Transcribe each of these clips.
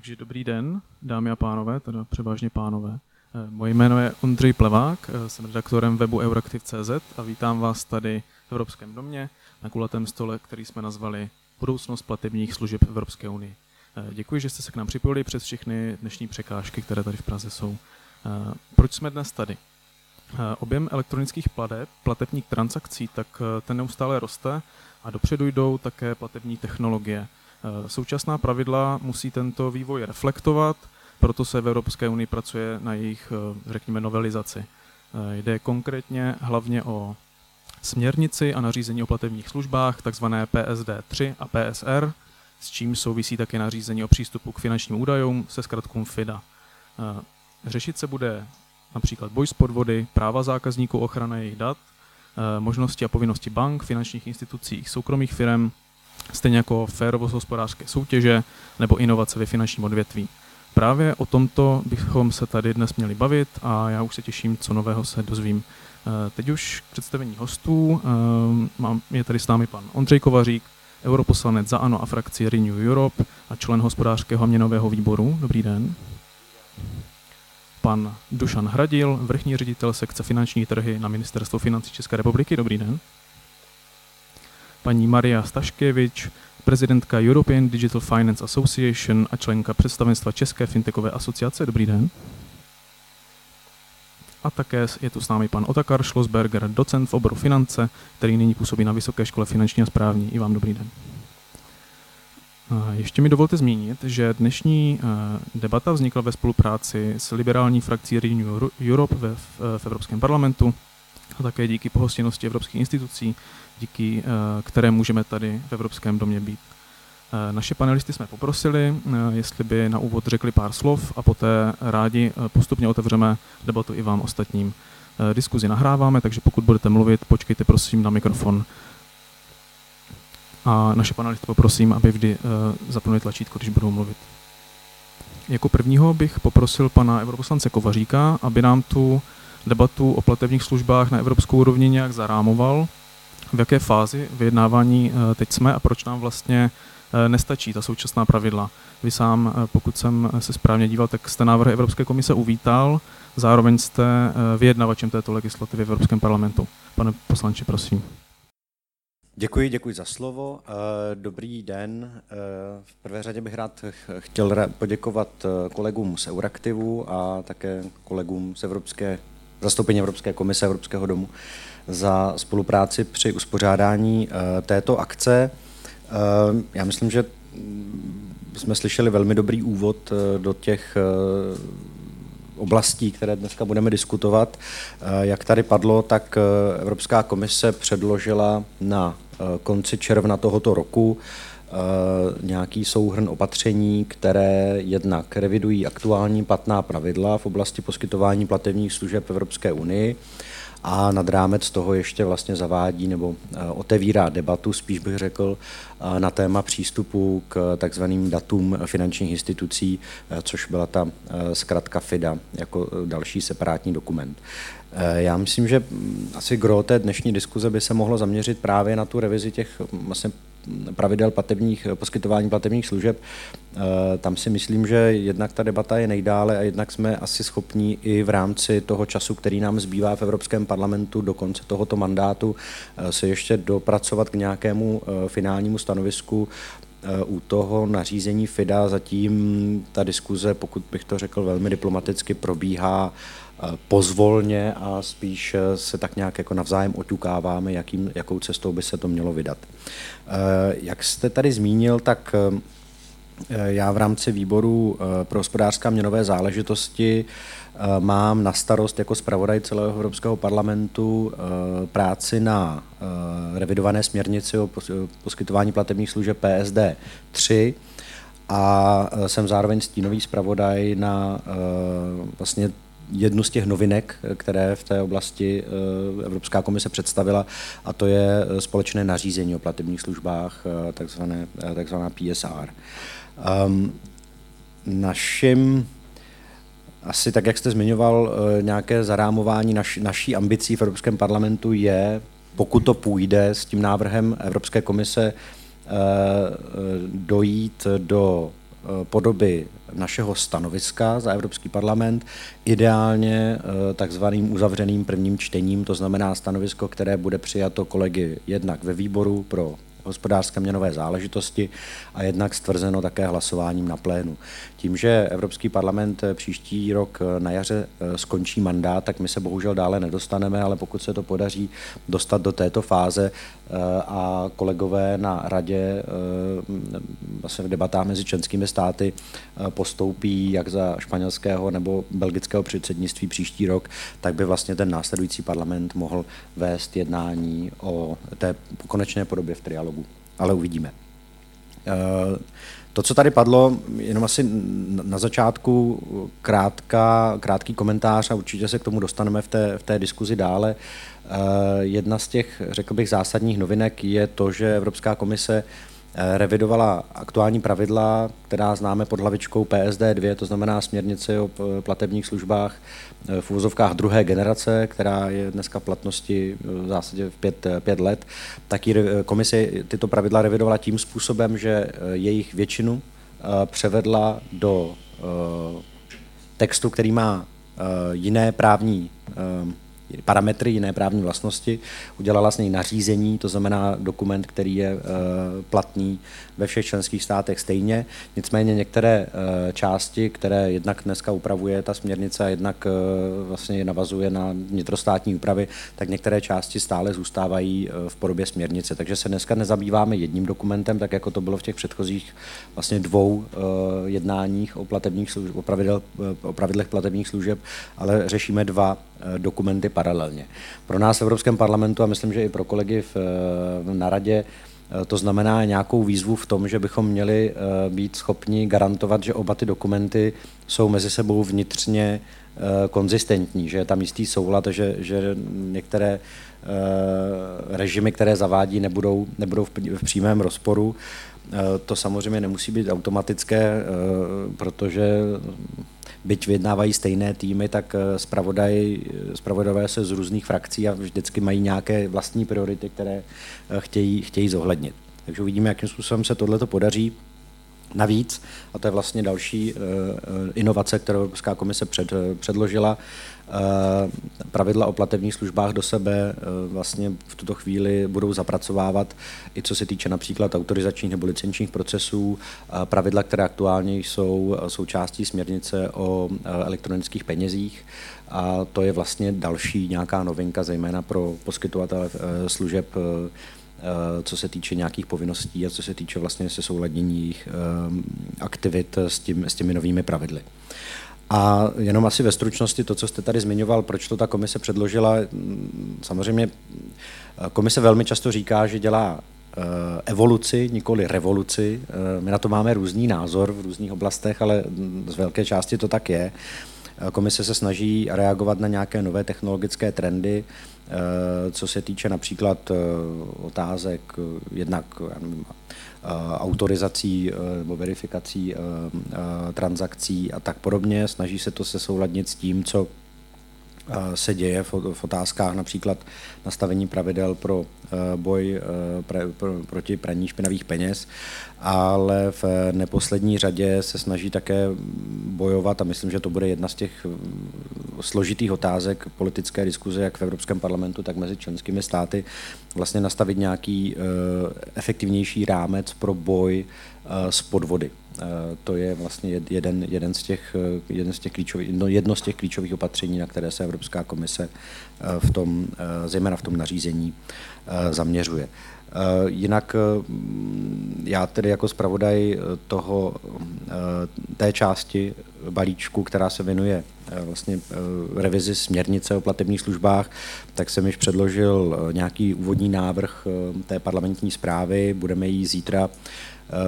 Takže dobrý den, dámy a pánové, teda převážně pánové. Eh, moje jméno je Ondřej Plevák, eh, jsem redaktorem webu Euraktiv.cz a vítám vás tady v Evropském domě na kulatém stole, který jsme nazvali Budoucnost platebních služeb Evropské unii. Eh, děkuji, že jste se k nám připojili přes všechny dnešní překážky, které tady v Praze jsou. Proč jsme dnes tady? Objem elektronických plateb, platebních transakcí, tak ten neustále roste a dopředu jdou také platební technologie – současná pravidla musí tento vývoj reflektovat, proto se v Evropské unii pracuje na jejich, eh, řekněme, novelizaci. Eh, jde konkrétně hlavně o směrnici a nařízení o platebních službách, takzvané PSD 3 a PSR, s čím souvisí také nařízení o přístupu k finančním údajům se zkratkou FIDA. Řešit se bude například boj s podvody, práva zákazníků, ochrana jejich dat, možnosti a povinnosti bank, finančních institucí, soukromých firm, stejně jako férovost hospodářské soutěže nebo inovace ve finančním odvětví. Právě o tomto bychom se tady dnes měli bavit a já už se těším, co nového se dozvím. Eh, teď už k představení hostů. Eh, je tady s námi pan Ondřej Kovařík, europoslanec za ANO a frakci Renew Europe a člen hospodářského měnového výboru. Dobrý den. Pan Dušan Hradil, vrchní ředitel sekce finanční trhy na Ministerstvo financí České republiky. Dobrý den paní Maria Staškevič, prezidentka European Digital Finance Association a členka představenstva České fintechové asociace. Dobrý den. A také je tu s námi pan Otakar Schlossberger, docent v oboru finance, který nyní působí na Vysoké škole finanční a správní. I vám dobrý den. Ještě mi dovolte zmínit, že dnešní debata vznikla ve spolupráci s liberální frakcí Renew Europe v, v Evropském parlamentu a také díky pohostinnosti evropských institucí, díky eh, které můžeme tady v Evropském domě být. Eh, naše panelisty jsme poprosili, eh, jestli by na úvod řekli pár slov a poté rádi postupně otevřeme debatu i vám ostatním. Diskuzi nahráváme, takže pokud budete mluvit, počkejte prosím na mikrofon. A naše panelisty poprosím, aby vždy zapnuli tlačítko, když budou mluvit. Jako prvního bych poprosil pana europoslance Kovaříka, aby nám tu debatu o platebních službách na evropskou úrovni nějak zarámoval v jaké fázi vyjednávání eh, teď jsme a proč nám vlastně eh, nestačí ta současná pravidla. Vy sám, eh, pokud jsem se správně díval, tak jste návrhy Evropské komise uvítal, zároveň jste vyjednavačem této legislativy v Evropském parlamentu. Pane poslanče, prosím. Děkuji, děkuji za slovo. Dobrý den. V prvé řadě bych rád chtěl poděkovat kolegům z Euraktivu a také kolegům z Evropské, zastoupení Evropské komise Evropského domu za spolupráci při uspořádání eh, této akce. Eh, já myslím, že jsme slyšeli velmi dobrý úvod eh, do těch oblastí, které dneska budeme diskutovat. Jak tady padlo, tak Evropská komise předložila na konci června tohoto roku nějaký souhrn opatření, které jednak revidují aktuální platná pravidla v oblasti poskytování platebních služeb Evropské unii, a nad rámec toho ještě vlastně zavádí nebo eh, otevírá debatu, spíš bych řekl, eh, na téma přístupu k takzvaným datům finančních institucí, eh, což byla ta zkratka FIDA jako další separátní dokument. Já myslím, že mm, asi gro té dnešní diskuze by se mohlo zaměřit právě na tu revizi těch vlastně pravidel platebních, poskytování platebních služeb. Eh, tam si myslím, že jednak ta debata je nejdále a jednak jsme asi schopní i v rámci toho času, který nám zbývá v Evropském parlamentu do konce tohoto mandátu, eh, se ještě dopracovat k nějakému eh, finálnímu stanovisku u toho nařízení FIDA zatím ta diskuze, pokud bych to řekl velmi diplomaticky, probíhá pozvolně a spíš se tak nějak jako navzájem oťukáváme, jakým, jakou cestou by se to mělo vydat. Jak jste tady zmínil, tak já v rámci výboru pro hospodářská měnové záležitosti mám na starost jako zpravodaj celého Evropského parlamentu práci na revidované směrnici o poskytování platebních služeb PSD 3 a jsem zároveň stínový zpravodaj na vlastně jednu z těch novinek, které v té oblasti eh, Evropská komise představila, a to je eh, společné nařízení o platebních službách, eh, takzvané, takzvaná PSR. Um, ehm, naším asi tak, jak jste zmiňoval, nějaké zarámování naš, naší ambicí v Evropském parlamentu je, pokud to půjde s tím návrhem Evropské komise, dojít do podoby našeho stanoviska za Evropský parlament, ideálně takzvaným uzavřeným prvním čtením, to znamená stanovisko, které bude přijato kolegy jednak ve výboru pro hospodářské měnové záležitosti a jednak stvrzeno také hlasováním na plénu. Tím, že Evropský parlament příští rok na jaře eh, skončí mandát, tak my se bohužel dále nedostaneme, ale pokud se to podaří dostat do této fáze eh, a kolegové na radě eh, vlastně v debatách mezi členskými státy postoupí jak za španělského nebo belgického předsednictví příští rok, tak by vlastně ten následující parlament mohl vést jednání o té konečné podobě v trialogu. Ale uvidíme. To, co tady padlo, jenom asi na začátku krátká, krátký komentář a určitě se k tomu dostaneme v té, v té diskuzi dále. Eh, jedna z těch, řekl bych, zásadních novinek je to, že Evropská komise Eh, revidovala aktuální pravidla, která známe pod hlavičkou PSD 2, to znamená směrnice o platebních službách eh, v úvozovkách druhé generace, která je dneska v platnosti eh, v zásadě v pět, pět let, tak komise tyto pravidla revidovala tím způsobem, že jejich většinu převedla do textu, který má jiné právní parametry, jiné právní vlastnosti, udělala z něj nařízení, to znamená dokument, který je uh, platný ve všech členských státech stejně. Nicméně některé uh, části, které jednak dneska upravuje ta směrnice a jednak uh, vlastně navazuje na vnitrostátní úpravy, tak některé části stále zůstávají uh, v podobě směrnice. Takže se dneska nezabýváme jedním dokumentem, tak jako to bylo v těch předchozích vlastně dvou jednáních o, platebních služeb, o, pravidel, o pravidlech platebních služeb, ale řešíme dva dokumenty paralelně. Pro nás v Evropském parlamentu a myslím, že i pro kolegy v, na radě eh, to znamená nějakou výzvu v tom, že bychom měli eh, být schopni garantovat, že oba ty dokumenty jsou mezi sebou vnitřně eh, konzistentní, že je tam jistý soulad, že, že některé režimy, které zavádí, nebudou, nebudou v přímém rozporu. To samozřejmě nemusí být automatické, protože byť vyjednávají stejné týmy, tak spravodaj, eh, spravodajové se z různých frakcí a vždycky mají nějaké vlastní priority, které eh, chtějí, chtějí zohlednit. Takže uvidíme, jakým způsobem se tohle podaří. Navíc, a to je vlastně další inovace, kterou Evropská komise před, předložila, pravidla o platebních službách do sebe uh, vlastně v tuto chvíli budou zapracovávat i co se týče například autorizačních nebo licenčních procesů, pravidla, které aktuálně jsou součástí směrnice o elektronických penězích. A to je vlastně další nějaká novinka, zejména pro poskytovatele služeb Eh, co se týče nějakých povinností a co se týče vlastně se eh, aktivit s, tím, s těmi novými pravidly. A jenom asi ve stručnosti to, co jste tady zmiňoval, proč to ta komise předložila, mm, samozřejmě eh, komise velmi často říká, že dělá evoluci, nikoli revoluci. My na to máme různý názor v různých oblastech, ale z velké části to tak je. Komise se snaží reagovat na nějaké nové technologické trendy, Eh, co se týče například eh, otázek eh, jednak nevím, autorizací nebo verifikací transakcí a tak podobně. Snaží se to se souladnit s tím, co se děje v otázkách například nastavení pravidel pro boj proti praní špinavých peněz, ale v neposlední řadě se snaží také bojovat a myslím, že to bude jedna z těch složitých otázek politické diskuze, jak v Evropském parlamentu, tak mezi členskými státy, vlastně nastavit nějaký efektivnější rámec pro boj uh, s podvody. Uh, to je vlastně jeden, jeden z těch, jeden z těch klíčových, no, jedno z těch klíčových opatření, na které se Evropská komise v tom, zejména v tom nařízení zaměřuje. Jinak já tedy jako zpravodaj toho, té části balíčku, která se věnuje Eh, vlastně eh, revizi směrnice o platebních službách, tak jsem již předložil eh, nějaký úvodní návrh té parlamentní zprávy. Budeme ji zítra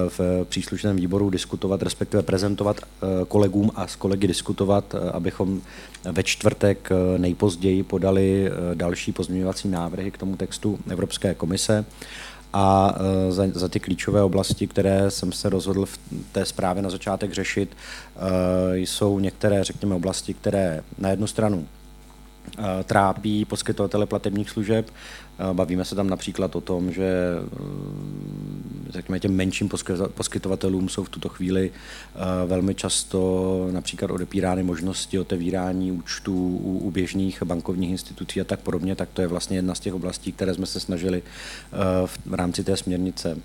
v příslušném výboru diskutovat, respektive prezentovat kolegům a s kolegy diskutovat, abychom ve čtvrtek nejpozději podali další pozměňovací návrhy k tomu textu Evropské komise a za, za ty klíčové oblasti, které jsem se rozhodl v té zprávě na začátek řešit, jsou některé, řekněme, oblasti, které na jednu stranu trápí poskytovatele platebních služeb. Bavíme se tam například o tom, že řekněme, těm menším poskytovatelům jsou v tuto chvíli velmi často například odepírány možnosti otevírání účtů u, u běžných bankovních institucí a tak podobně, tak to je vlastně jedna z těch oblastí, které jsme se snažili v rámci té směrnice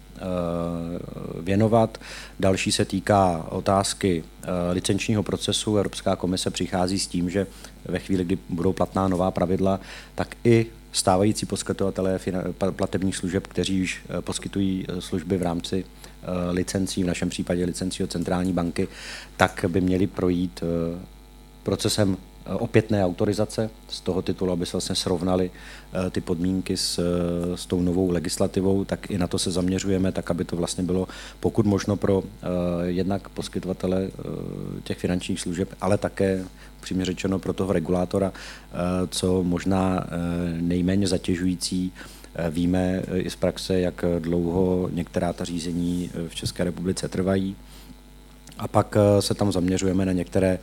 věnovat. Další se týká otázky licenčního procesu. Evropská komise přichází s tím, že ve chvíli, kdy budou platná nová pravidla, tak i stávající poskytovatelé platebních služeb, kteří již eh, poskytují eh, služby v rámci eh, licencí, v našem případě licencí od centrální banky, tak by měli projít procesem opětné autorizace z toho titulu, aby se vlastně srovnali ty podmínky s, s tou novou legislativou, tak i na to se zaměřujeme, tak aby to vlastně bylo pokud možno pro jednak poskytovatele těch finančních služeb, ale také přímě řečeno pro toho regulátora, eh, co možná eh, nejméně zatěžující. Eh, víme i z praxe, jak dlouho některá ta řízení v České republice trvají. A pak se tam zaměřujeme na některé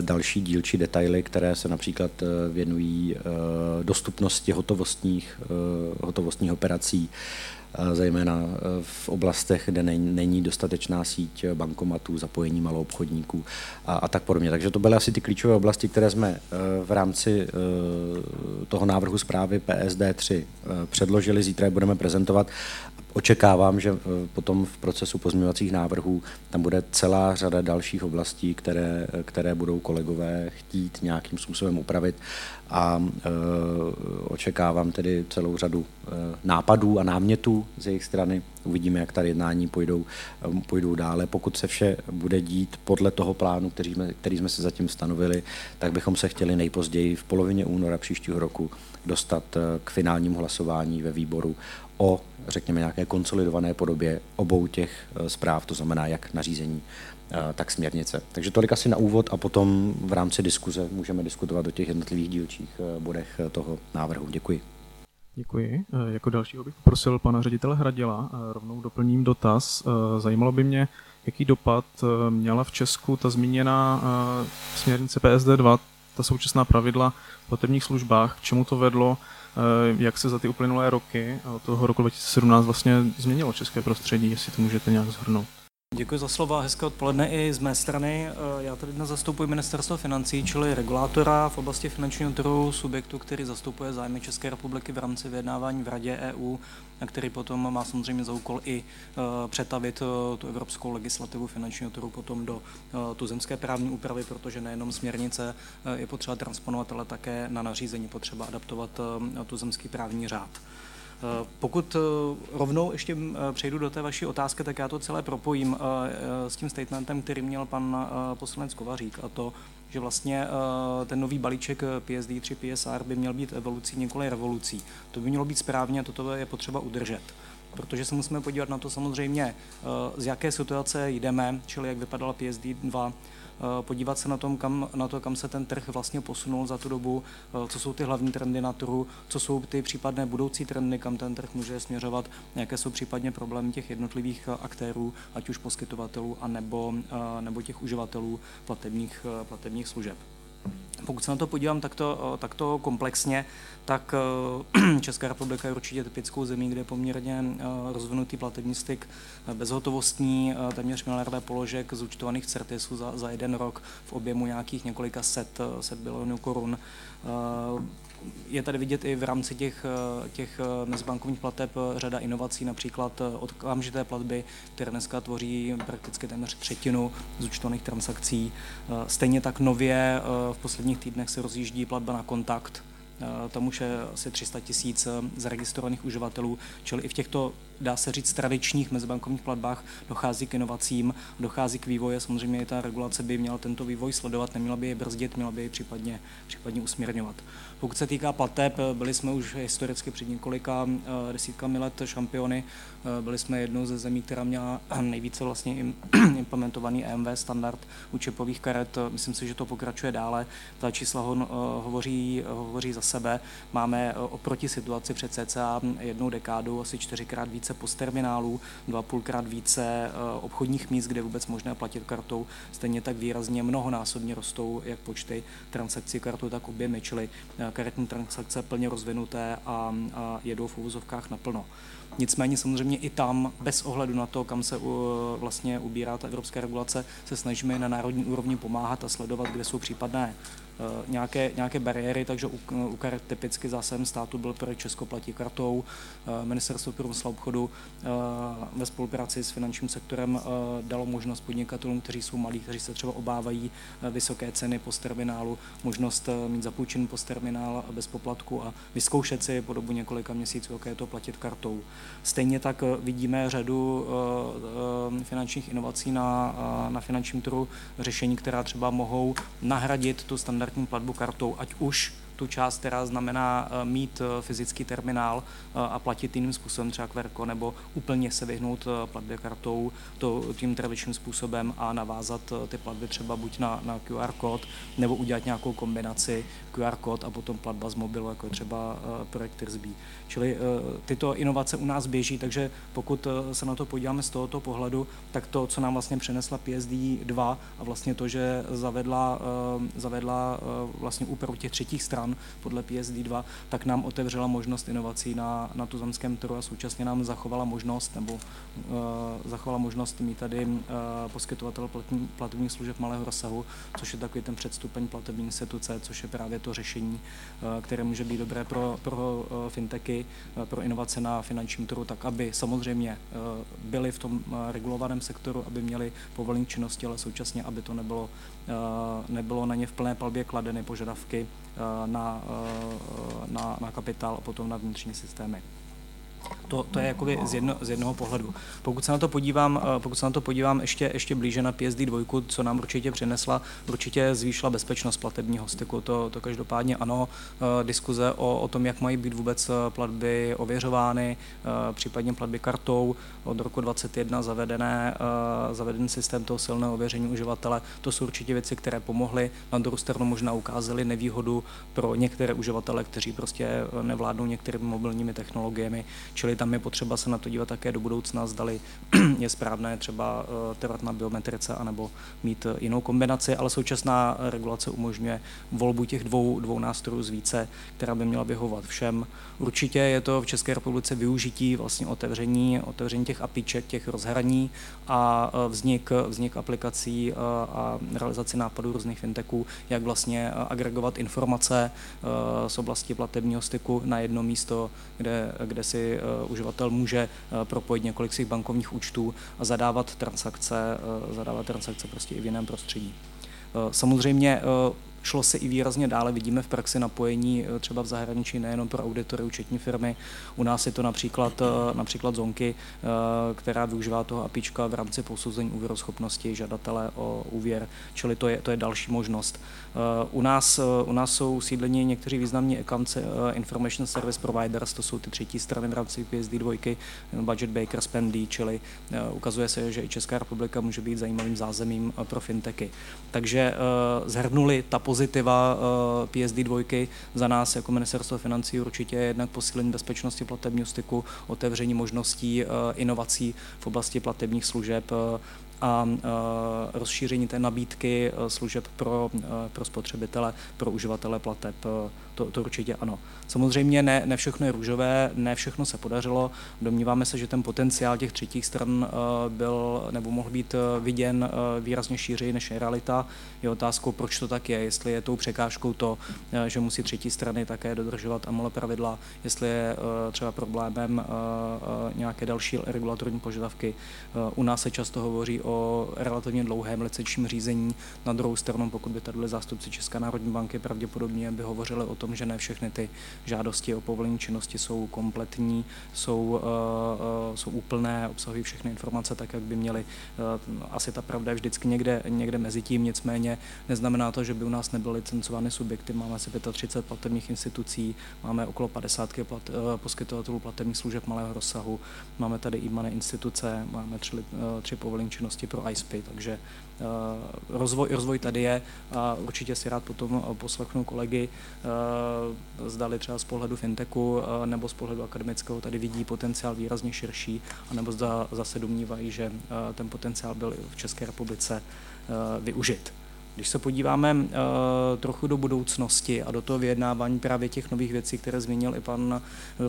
další dílčí detaily, které se například věnují dostupnosti hotovostních, hotovostních operací, zejména e, v oblastech, kde není dostatečná síť bankomatů, zapojení malou obchodníků a, a tak podobně. Takže to byly asi ty klíčové oblasti, které jsme e, v rámci e, toho návrhu zprávy PSD 3 předložili. Zítra je budeme prezentovat Očekávám, že potom v procesu pozměňovacích návrhů tam bude celá řada dalších oblastí, které, které budou kolegové chtít nějakým způsobem upravit a e, očekávám tedy celou řadu e, nápadů a námětů z jejich strany. Uvidíme, jak ta jednání půjdou, půjdou dále. Pokud se vše bude dít podle toho plánu, který jsme, který jsme si zatím stanovili, tak bychom se chtěli nejpozději v polovině února příštího roku dostat e, k finálnímu hlasování ve výboru o, řekněme, nějaké konsolidované podobě obou těch zpráv, to znamená jak nařízení, tak směrnice. Takže tolik asi na úvod a potom v rámci diskuze můžeme diskutovat o těch jednotlivých dílčích eh, bodech eh, toho návrhu. Děkuji. Děkuji. Jako dalšího bych poprosil pana ředitele Hradila. Rovnou doplním dotaz. Zajímalo by mě, jaký dopad měla v Česku ta zmíněná směrnice PSD2, ta současná pravidla v platebních službách, k čemu to vedlo, jak se za ty uplynulé roky, od toho roku 2017 vlastně změnilo české prostředí, jestli to můžete nějak zhrnout. Děkuji za slova, hezké odpoledne i z mé strany. Eh, já tady dnes zastupuji ministerstvo financí, čili regulátora v oblasti finančního trhu, subjektu, který zastupuje zájmy České republiky v rámci vyjednávání v Radě EU, a který potom má samozřejmě za úkol i eh, přetavit eh, tu evropskou legislativu finančního trhu potom do tuzemské právní úpravy, protože nejenom směrnice je potřeba transponovat, ale také na nařízení potřeba adaptovat tuzemský právní řád. Eh, pokud eh, rovnou ještě eh, přejdu do té vaší otázky, tak já to celé propojím s tím statementem, který měl pan poslanec Kovařík a to, že vlastně ten nový balíček PSD 3 PSR by měl být evolucí, nikoli revolucí. To by mělo být správně, toto je potřeba udržet protože se musíme podívat na to samozřejmě, z jaké situace jdeme, čili jak vypadala PSD 2 Eh, podívat se na, tom, kam, na to, kam se ten trh vlastně posunul za tu dobu, eh, co jsou ty hlavní trendy na trhu, co jsou ty případné budoucí trendy, kam ten trh může směřovat, jaké jsou případně problémy těch jednotlivých eh, aktérů, ať už poskytovatelů, anebo, nebo těch uživatelů platebních, platebních služeb. Pokud se na to podívám takto, takto komplexně, tak Česká republika je určitě typickou zemí, kde je poměrně rozvinutý platební styk bezhotovostní, téměř miliardové položek zúčtovaných certisů za, za jeden rok v objemu nějakých několika set, set bilionů korun je tady vidět i v rámci těch, těch mezbankovních plateb řada inovací, například okamžité platby, které dneska tvoří prakticky téměř třetinu zúčtovaných transakcí. Stejně tak nově v posledních týdnech se rozjíždí platba na kontakt, tam už je asi 300 tisíc zaregistrovaných uživatelů, čili i v těchto dá se říct, tradičních mezibankovních platbách dochází k inovacím, dochází k vývoji. Samozřejmě i ta regulace by měla tento vývoj sledovat, neměla by je brzdit, měla by je případně, případně usměrňovat. Pokud se týká plateb, byli jsme už historicky před několika eh, desítkami let šampiony. Eh, byli jsme jednou ze zemí, která měla nejvíce vlastně implementovaný EMV standard u čepových karet. Myslím si, že to pokračuje dále. Ta čísla ho, eh, hovoří, hovoří za sebe máme oproti situaci před cca jednou dekádu asi čtyřikrát více postterminálů, dva půlkrát více obchodních míst, kde je vůbec možné platit kartou. Stejně tak výrazně mnohonásobně rostou jak počty transakcí kartou, tak objemy, čili karetní transakce plně rozvinuté a, a jedou v uvozovkách naplno. Nicméně samozřejmě i tam, bez ohledu na to, kam se vlastně ubírá ta evropská regulace, se snažíme na národní úrovni pomáhat a sledovat, kde jsou případné nějaké, nějaké bariéry, takže u, karet typicky zásahem státu byl pro Česko platí kartou. Eh, Ministerstvo průmyslu obchodu eh, ve spolupráci s finančním sektorem dalo možnost podnikatelům, kteří jsou malí, kteří se třeba obávají vysoké ceny post terminálu, možnost mít zapůjčený post terminál bez poplatku a vyzkoušet si po dobu několika měsíců, jaké je to platit kartou. Stejně tak vidíme řadu finančních inovací na, na finančním trhu, řešení, která třeba mohou nahradit tu standardní standardní platbu kartou, ať už tu část, která znamená eh, mít eh, fyzický terminál eh, a platit jiným způsobem, třeba QR, nebo úplně se vyhnout platbě kartou to, tím tradičním způsobem a navázat ty platby třeba buď na, na QR kód, nebo udělat nějakou kombinaci QR kód a potom platba z mobilu, jako třeba projekt Tirzbee. Čili tyto inovace u nás běží, takže pokud se na to podíváme z tohoto pohledu, tak to, co nám vlastně přinesla PSD 2 a vlastně to, že zavedla, zavedla vlastně úpravu těch třetích stran, podle PSD2, tak nám otevřela možnost inovací na, na tuzemském trhu a současně nám zachovala možnost nebo zachovala možnost mít tady poskytovatel platebních služeb malého rozsahu, což je takový ten předstupeň platební instituce, což je právě to řešení, uh, které může být dobré pro, pro uh, fintechy, uh, pro inovace na finančním trhu, tak aby samozřejmě byli v tom regulovaném sektoru, aby měli povolení činnosti, ale současně, aby to nebylo, nebylo na ně v plné palbě kladeny požadavky na, na, na kapitál a potom na vnitřní systémy. To, to je jakoby z, jedno, z jednoho pohledu. Pokud se na to podívám, eh, pokud se na to podívám ještě, ještě blíže na PSD 2, co nám určitě přinesla, určitě zvýšila bezpečnost platebního styku. To, to každopádně ano, eh, diskuze o, o tom, jak mají být vůbec eh, platby ověřovány, případně platby kartou od roku 2021 zavedené, zavedený systém toho silného ověření uživatele, to jsou určitě věci, které pomohly. Na druhou stranu možná ukázaly nevýhodu pro některé uživatele, kteří prostě nevládnou některými mobilními technologiemi, čili tam je potřeba se na to dívat také do budoucna, zdali je správné třeba eh, trvat na biometrice anebo mít eh, jinou kombinaci, ale současná regulace umožňuje volbu těch dvou, dvou nástrojů z více, která by měla vyhovovat všem. Určitě je to v České republice využití vlastně otevření, otevření těch apiček, těch rozhraní a eh, vznik, vznik aplikací a realizaci nápadů různých fintechů, jak vlastně agregovat informace z oblasti platebního styku na jedno místo, kde, kde si uživatel může eh, propojit několik svých bankovních účtů a zadávat transakce, eh, zadávat transakce prostě i v jiném prostředí. Eh, samozřejmě Šlo se i výrazně dále, vidíme v praxi napojení eh, třeba v zahraničí nejenom pro auditory účetní firmy. U nás je to například, eh, například Zonky, eh, která využívá toho APIčka v rámci posouzení úvěroschopnosti žadatele o úvěr, čili to je, to je další možnost. U nás, u nás jsou sídlení někteří významní account information service providers, to jsou ty třetí strany v rámci PSD2, Budget Baker, Spendy, čili ukazuje se, že i Česká republika může být zajímavým zázemím pro fintechy. Takže zhrnuli ta eh, PSD 2 za nás jako ministerstvo financí určitě je jednak posílení bezpečnosti platebního styku, otevření možností eh, inovací v oblasti platebních služeb, eh, a rozšíření té nabídky služeb pro, pro spotřebitele, pro uživatele plateb. To, to určitě ano. Samozřejmě ne, ne všechno je růžové, ne všechno se podařilo. Domníváme se, že ten potenciál těch třetích stran byl nebo mohl být viděn výrazně šířeji než je realita. Je otázkou, proč to tak je, jestli je tou překážkou to, že musí třetí strany také dodržovat AML pravidla, jestli je třeba problémem nějaké další regulatorní požadavky. U nás se často hovoří o relativně dlouhém licenčním řízení. Na druhou stranu, pokud by tady byli zástupci České národní banky, pravděpodobně by hovořili o tom, že ne všechny ty žádosti o povolení činnosti jsou kompletní, jsou, uh, uh, jsou úplné, obsahují všechny informace tak, jak by měly. Uh, asi ta pravda je vždycky někde, někde mezi tím, nicméně neznamená to, že by u nás nebyly licencovány subjekty. Máme asi 35 platebních institucí, máme okolo 50 plat, poskytovatelů platebních služeb malého rozsahu, máme tady i mané instituce, máme tři, tři povolení činnosti pro ISP, takže rozvoj, rozvoj tady je a určitě si rád potom poslechnu kolegy, zdali třeba z pohledu fintechu nebo z pohledu akademického tady vidí potenciál výrazně širší, anebo zda zase domnívají, že ten potenciál byl v České republice využit. Když se podíváme uh, trochu do budoucnosti a do toho vyjednávání právě těch nových věcí, které zmínil i pan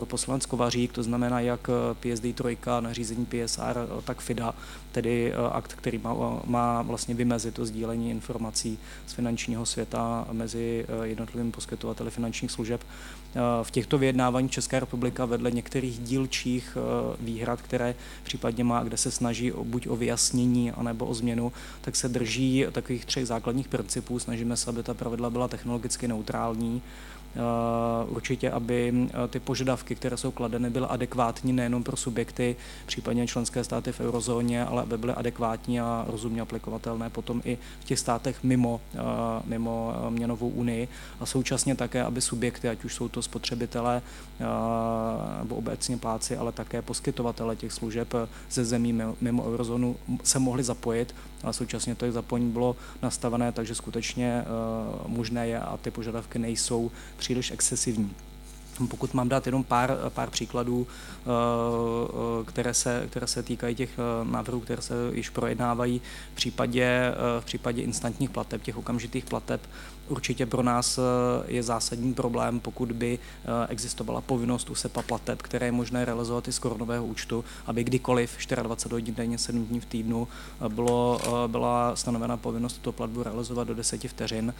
poslanec Kovařík, to znamená jak PSD 3, nařízení PSR, tak FIDA, tedy akt, který má, má vlastně vymezit to sdílení informací z finančního světa mezi jednotlivými poskytovateli finančních služeb. V těchto vyjednáváních Česká republika vedle některých dílčích výhrad, které případně má, kde se snaží buď o vyjasnění, anebo o změnu, tak se drží takových třech základních základních principů. Snažíme se, aby ta pravidla byla technologicky neutrální, Eh, určitě, aby eh, ty požadavky, které jsou kladeny, byly adekvátní nejenom pro subjekty, případně členské státy v eurozóně, ale aby byly adekvátní a rozumně aplikovatelné potom i v těch státech mimo, eh, mimo měnovou unii a současně také, aby subjekty, ať už jsou to spotřebitelé nebo obecně pláci, ale také poskytovatele těch služeb ze zemí mimo eurozónu se mohli zapojit, ale současně to zapojení bylo nastavené, takže skutečně možné je a ty požadavky nejsou příliš excesivní. Pokud mám dát jenom pár, pár příkladů, eh, eh, které se, které se týkají těch eh, návrhů, které se již projednávají v případě, v případě instantních plateb, těch okamžitých plateb, Určitě pro nás je zásadní problém, pokud by existovala povinnost u SEPA plateb, které je možné realizovat i z koronového účtu, aby kdykoliv 24 hodin denně, 7 dní v týdnu bylo, byla stanovena povinnost tuto platbu realizovat do 10 vteřin.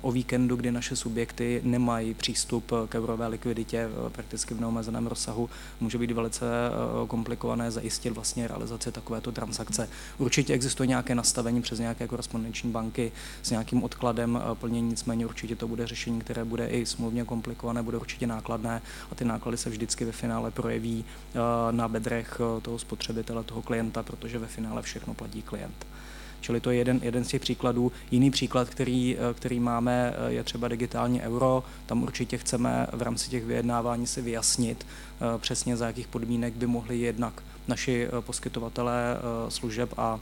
O víkendu, kdy naše subjekty nemají přístup k euro eurové likviditě eh, prakticky v neomezeném rozsahu může být velice eh, komplikované zajistit vlastně realizaci takovéto transakce. Určitě existuje nějaké nastavení přes nějaké korespondenční banky s nějakým odkladem eh, plnění, nicméně určitě to bude řešení, které bude i smluvně komplikované, bude určitě nákladné a ty náklady se vždycky ve finále projeví na bedrech toho spotřebitele, toho klienta, protože ve finále všechno platí klient. Čili to je jeden, jeden z těch příkladů. Jiný příklad, který, eh, který máme, eh, je třeba digitální euro. Tam určitě chceme v rámci těch vyjednávání si vyjasnit eh, přesně za jakých podmínek by mohli jednak naši poskytovatelé služeb a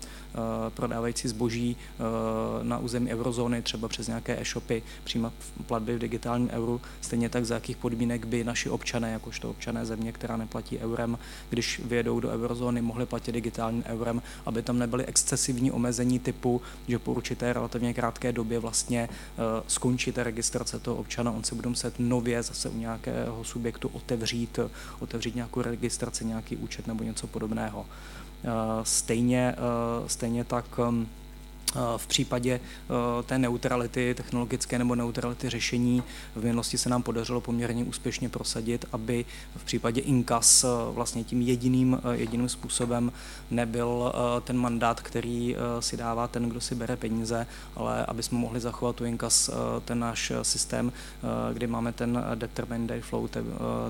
prodávající zboží na území eurozóny, třeba přes nějaké e-shopy, přijímat platby v digitálním euru, stejně tak za jakých podmínek by naši občané, jakožto občané země, která neplatí eurem, když vyjedou do eurozóny, mohli platit digitálním eurem, aby tam nebyly excesivní omezení typu, že po určité relativně krátké době vlastně skončí ta registrace toho občana, on se bude muset nově zase u nějakého subjektu otevřít, otevřít nějakou registraci, nějaký účet nebo něco podobného. Uh, stejně, uh, stejně tak um, v případě eh, té neutrality, technologické nebo neutrality řešení v minulosti se nám podařilo poměrně úspěšně prosadit, aby v případě inkas eh, vlastně tím jediným, eh, jediným způsobem nebyl ten mandát, který si dává ten, kdo si bere peníze, ale aby jsme mohli zachovat tu inkas, ten náš systém, kdy máme ten determined day flow,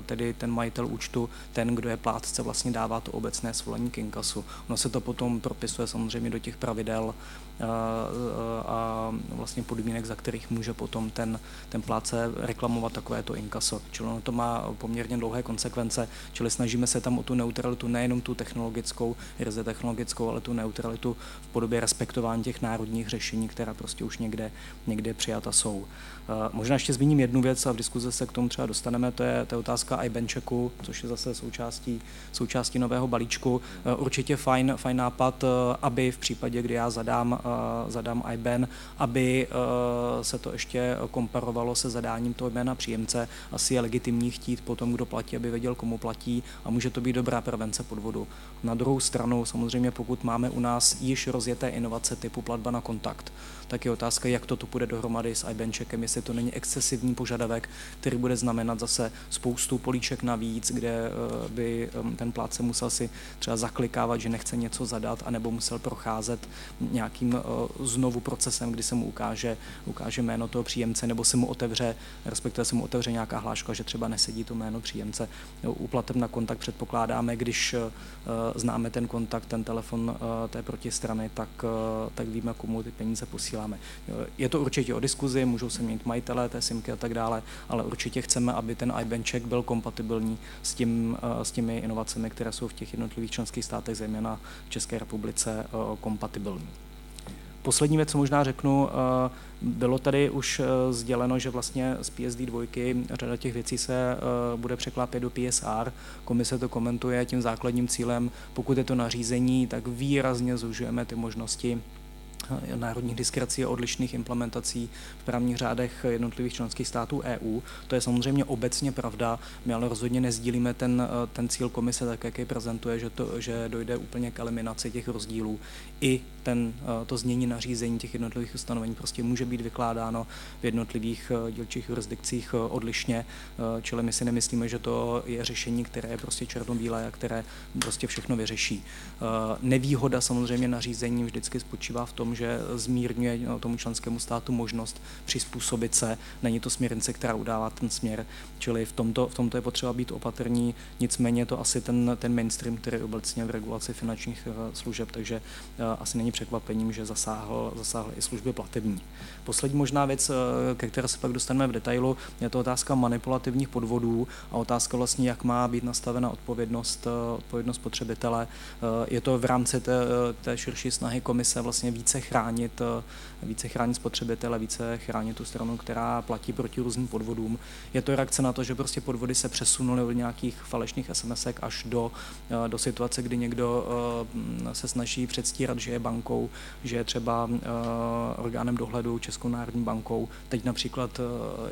tedy ten majitel účtu, ten, kdo je plátce, vlastně dává to obecné svolení k inkasu. Ono se to potom propisuje samozřejmě do těch pravidel, a vlastně podmínek, za kterých může potom ten, ten pláce reklamovat takovéto inkaso. Čili ono to má poměrně dlouhé konsekvence, čili snažíme se tam o tu neutralitu, nejenom tu technologickou, ryze technologickou, ale tu neutralitu v podobě respektování těch národních řešení, která prostě už někde, někde přijata jsou. Možná ještě zmíním jednu věc a v diskuzi se k tomu třeba dostaneme, to je, to je otázka iBenchecku, což je zase součástí, součástí nového balíčku. Určitě fajn, fajn nápad, aby v případě, kdy já zadám zadám IBAN, aby eh, se to ještě komparovalo se zadáním toho jména příjemce. Asi je legitimní chtít potom, kdo platí, aby věděl, komu platí a může to být dobrá prevence podvodu. Na druhou stranu, samozřejmě pokud máme u nás již rozjeté inovace typu platba na kontakt, tak je otázka, jak to tu půjde dohromady s IBANčekem, jestli to není excesivní požadavek, který bude znamenat zase spoustu políček navíc, kde eh, by eh, ten plátce musel si třeba zaklikávat, že nechce něco zadat, anebo musel procházet nějakým znovu procesem, kdy se mu ukáže, ukáže jméno toho příjemce nebo se mu otevře, respektive se mu otevře nějaká hláška, že třeba nesedí to jméno příjemce. U na kontakt předpokládáme, když známe ten kontakt, ten telefon té protistrany, tak, tak víme, komu ty peníze posíláme. Je to určitě o diskuzi, můžou se měnit majitelé té simky a tak dále, ale určitě chceme, aby ten IBAN check byl kompatibilní s, tím, s těmi inovacemi, které jsou v těch jednotlivých členských státech, zejména v České republice, kompatibilní. Poslední věc, co možná řeknu, bylo tady už sděleno, že vlastně z PSD 2 řada těch věcí se bude překlápět do PSR. Komise to komentuje tím základním cílem, pokud je to nařízení, tak výrazně zužujeme ty možnosti národních diskrací a odlišných implementací v právních řádech jednotlivých členských států EU. To je samozřejmě obecně pravda, my ale rozhodně nezdílíme ten, ten cíl komise, tak jak je prezentuje, že, to, že dojde úplně k eliminaci těch rozdílů. I ten, to znění nařízení těch jednotlivých ustanovení prostě může být vykládáno v jednotlivých dílčích jurisdikcích odlišně, čili my si nemyslíme, že to je řešení, které je prostě černobílé a které prostě všechno vyřeší. Nevýhoda samozřejmě nařízení vždycky spočívá v tom, že zmírňuje no, tomu členskému státu možnost přizpůsobit se. Není to směrnice, která udává ten směr, čili v tomto, v tomto je potřeba být opatrní, nicméně to asi ten, ten mainstream, který je obecně v regulaci finančních služeb, takže asi není překvapením, že zasáhl, zasáhl i služby platební. Poslední možná věc, ke které se pak dostaneme v detailu, je to otázka manipulativních podvodů a otázka vlastně, jak má být nastavena odpovědnost, odpovědnost spotřebitele. Je to v rámci té, té širší snahy komise vlastně více chránit, více chránit spotřebitele, více chránit tu stranu, která platí proti různým podvodům. Je to reakce na to, že prostě podvody se přesunuly od nějakých falešných SMS až do, do situace, kdy někdo se snaží předstírat, že je bankou, že je třeba orgánem dohledu Českou národní bankou. Teď například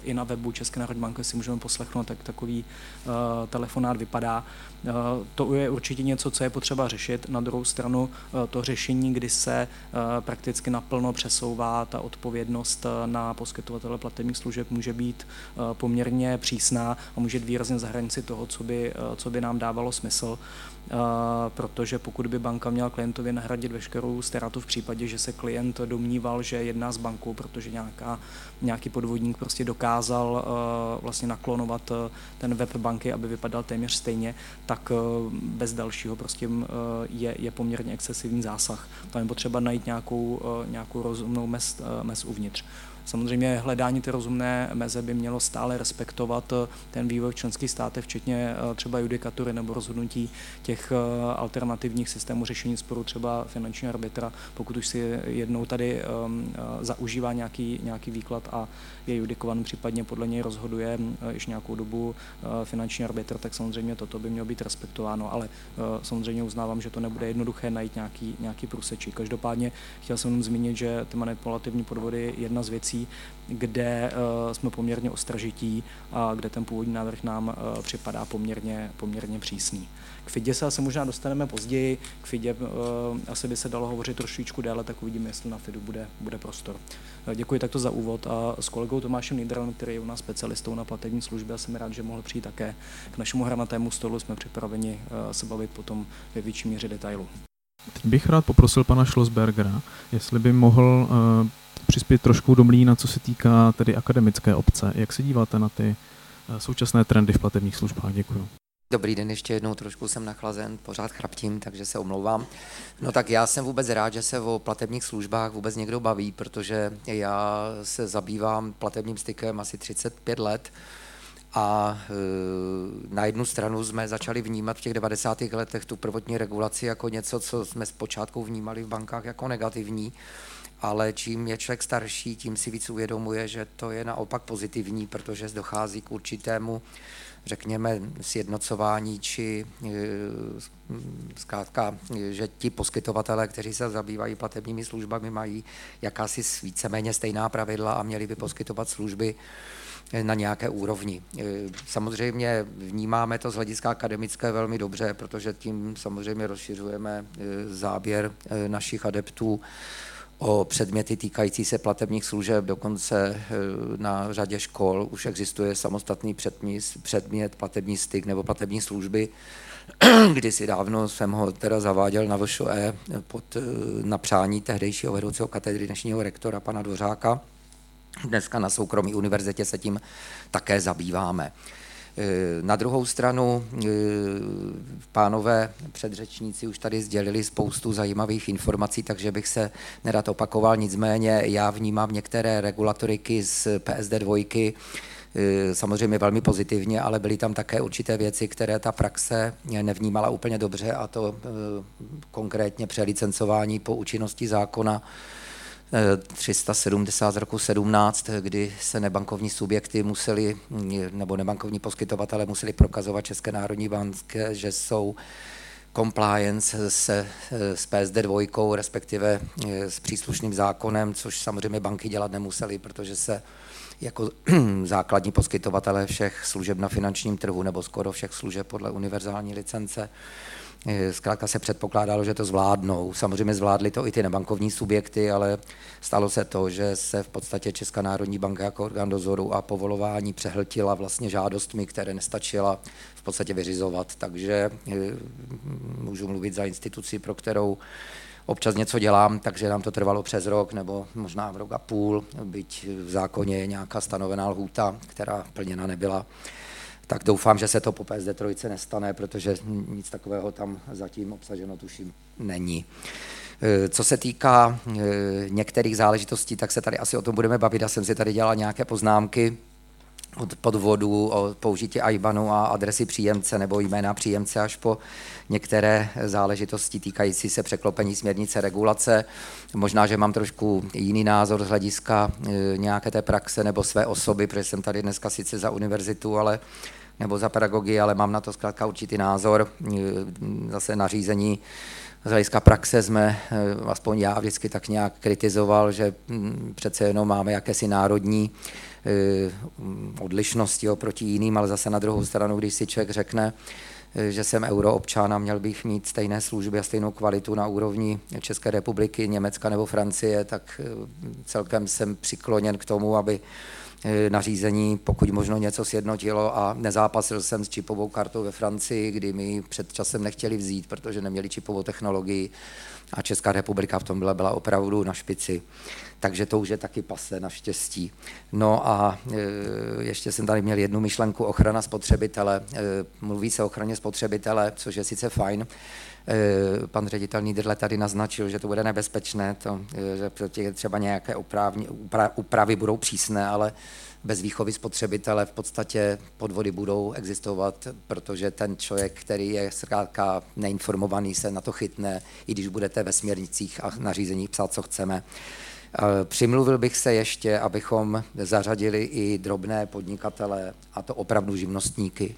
i na webu České národní banky si můžeme poslechnout, jak takový telefonát vypadá. To je určitě něco, co je potřeba řešit. Na druhou stranu to řešení, kdy se prakticky naplno přesouvá ta odpovědnost na poskytovatele platebních služeb, může být poměrně přísná a může výrazně za hranici toho, co by, co by nám dávalo smysl. Protože pokud by banka měla klientovi nahradit veškerou ztrátu v případě, že se klient domníval, že jedná s bankou, protože nějaká, nějaký podvodník prostě dokázal vlastně naklonovat ten web banky, aby vypadal téměř stejně, tak bez dalšího prostě je, je poměrně excesivní zásah. Tam je potřeba najít nějakou, nějakou rozumnou mez, mez uvnitř. Samozřejmě hledání té rozumné meze by mělo stále respektovat ten vývoj v členských státech, včetně třeba judikatury nebo rozhodnutí těch alternativních systémů řešení sporu, třeba finančního arbitra, pokud už si jednou tady zaužívá nějaký, nějaký výklad a je judikovan, případně podle něj rozhoduje již nějakou dobu finanční arbitr, tak samozřejmě toto by mělo být respektováno, ale samozřejmě uznávám, že to nebude jednoduché najít nějaký, nějaký průsečí. Každopádně chtěl jsem jenom zmínit, že ty manipulativní podvody je jedna z věcí, kde jsme poměrně ostražití a kde ten původní návrh nám připadá poměrně, poměrně přísný. K FIDě se asi možná dostaneme později, k FIDě asi by se dalo hovořit trošičku déle, tak uvidíme, jestli na FIDu bude, bude prostor. Děkuji takto za úvod a s kolegou Tomášem Nidralem, který je u nás specialistou na platební služby, a jsem rád, že mohl přijít také k našemu hranatému stolu. Jsme připraveni se bavit potom ve větší míře detailu. Teď bych rád poprosil pana Schlossbergera, jestli by mohl uh, přispět trošku do mlína, co se týká tedy akademické obce. Jak se díváte na ty uh, současné trendy v platebních službách? Děkuji. Dobrý den, ještě jednou trošku jsem nachlazen, pořád chraptím, takže se omlouvám. No tak já jsem vůbec rád, že se o platebních službách vůbec někdo baví, protože já se zabývám platebním stykem asi 35 let a e, na jednu stranu jsme začali vnímat v těch 90. letech tu prvotní regulaci jako něco, co jsme zpočátku vnímali v bankách jako negativní, ale čím je člověk starší, tím si víc uvědomuje, že to je naopak pozitivní, protože dochází k určitému řekněme, sjednocování, či e, zkrátka, že ti poskytovatelé, kteří se zabývají platebními službami, mají jakási víceméně stejná pravidla a měli by poskytovat služby na nějaké úrovni. E, samozřejmě vnímáme to z hlediska akademické velmi dobře, protože tím samozřejmě rozšiřujeme e, záběr našich adeptů o předměty týkající se platebních služeb, dokonce eh, na řadě škol už existuje samostatný předmět, předmět platební styk nebo platební služby. Kdysi dávno jsem ho teda zaváděl na VŠE pod eh, napřání tehdejšího vedoucího katedry dnešního rektora pana Dvořáka. Dneska na soukromí univerzitě se tím také zabýváme. Eh, na druhou stranu eh, pánové předřečníci už tady sdělili spoustu zajímavých informací, takže bych se nerad opakoval, nicméně já vnímám některé regulatoriky z PSD dvojky eh, samozřejmě velmi pozitivně, ale byly tam také určité věci, které ta praxe nevnímala úplně dobře a to konkrétně přelicencování po účinnosti zákona 370 z roku 17, kdy se nebankovní subjekty museli, nebo nebankovní poskytovatele museli prokazovat České národní banky, že jsou compliance se, s PSD dvojkou, respektive eh, s příslušným zákonem, což samozřejmě banky dělat nemuseli, protože se jako základní poskytovatele všech služeb na finančním trhu nebo skoro všech služeb podle univerzální licence zkrátka se předpokládalo, že to zvládnou. Samozřejmě zvládly to i ty nebankovní subjekty, ale stalo se to, že se v podstatě Česká národní banka jako orgán dozoru a povolování přehltila vlastně žádostmi, které nestačila v podstatě vyřizovat. Takže eh, můžu mluvit za instituci, pro kterou občas něco dělám, takže nám to trvalo přes rok nebo možná rok a půl, byť v zákoně je nějaká stanovená lhůta, která plněna nebyla tak doufám, že se to po PSD trojice nestane, protože nic takového tam zatím obsaženo tuším není. E, co se týká e, některých záležitostí, tak se tady asi o tom budeme bavit. Já jsem si tady dělal nějaké poznámky od podvodu, o použití IBANu a adresy příjemce nebo jména příjemce až po některé záležitosti týkající se překlopení směrnice regulace. Možná, že mám trošku jiný názor z hlediska e, nějaké té praxe nebo své osoby, protože jsem tady dneska sice za univerzitu, ale nebo za pedagogy, ale mám na to zkrátka určitý názor. Zase nařízení z hlediska praxe jsme, eh, aspoň já vždycky tak nějak kritizoval, že hm, přece jenom máme jakési národní odlišnosti oproti jiným, ale zase na druhou stranu, když si člověk řekne, že jsem euroobčan a měl bych mít stejné služby a stejnou kvalitu na úrovni České republiky, Německa nebo Francie, tak celkem jsem přikloněn k tomu, aby Eh, nařízení, pokud možno něco sjednotilo a nezápasil jsem s čipovou kartou ve Francii, kdy mi před časem nechtěli vzít, protože neměli čipovou technologii a Česká republika v tom byla, byla opravdu na špici. Takže to už je taky pase naštěstí. No a e, ještě jsem tady měl jednu myšlenku ochrana spotřebitele. E, mluví se o ochraně spotřebitele, což je sice fajn, pan ředitel Niederle tady naznačil, že to bude nebezpečné, to, že třeba nějaké upravy, upravy budou přísné, ale bez výchovy spotřebitele v podstatě podvody budou existovat, protože ten člověk, který je zkrátka neinformovaný, se na to chytne, i když budete ve směrnicích a nařízeních psát, co chceme. Přimluvil bych se ještě, abychom zařadili i drobné podnikatele, a to opravdu živnostníky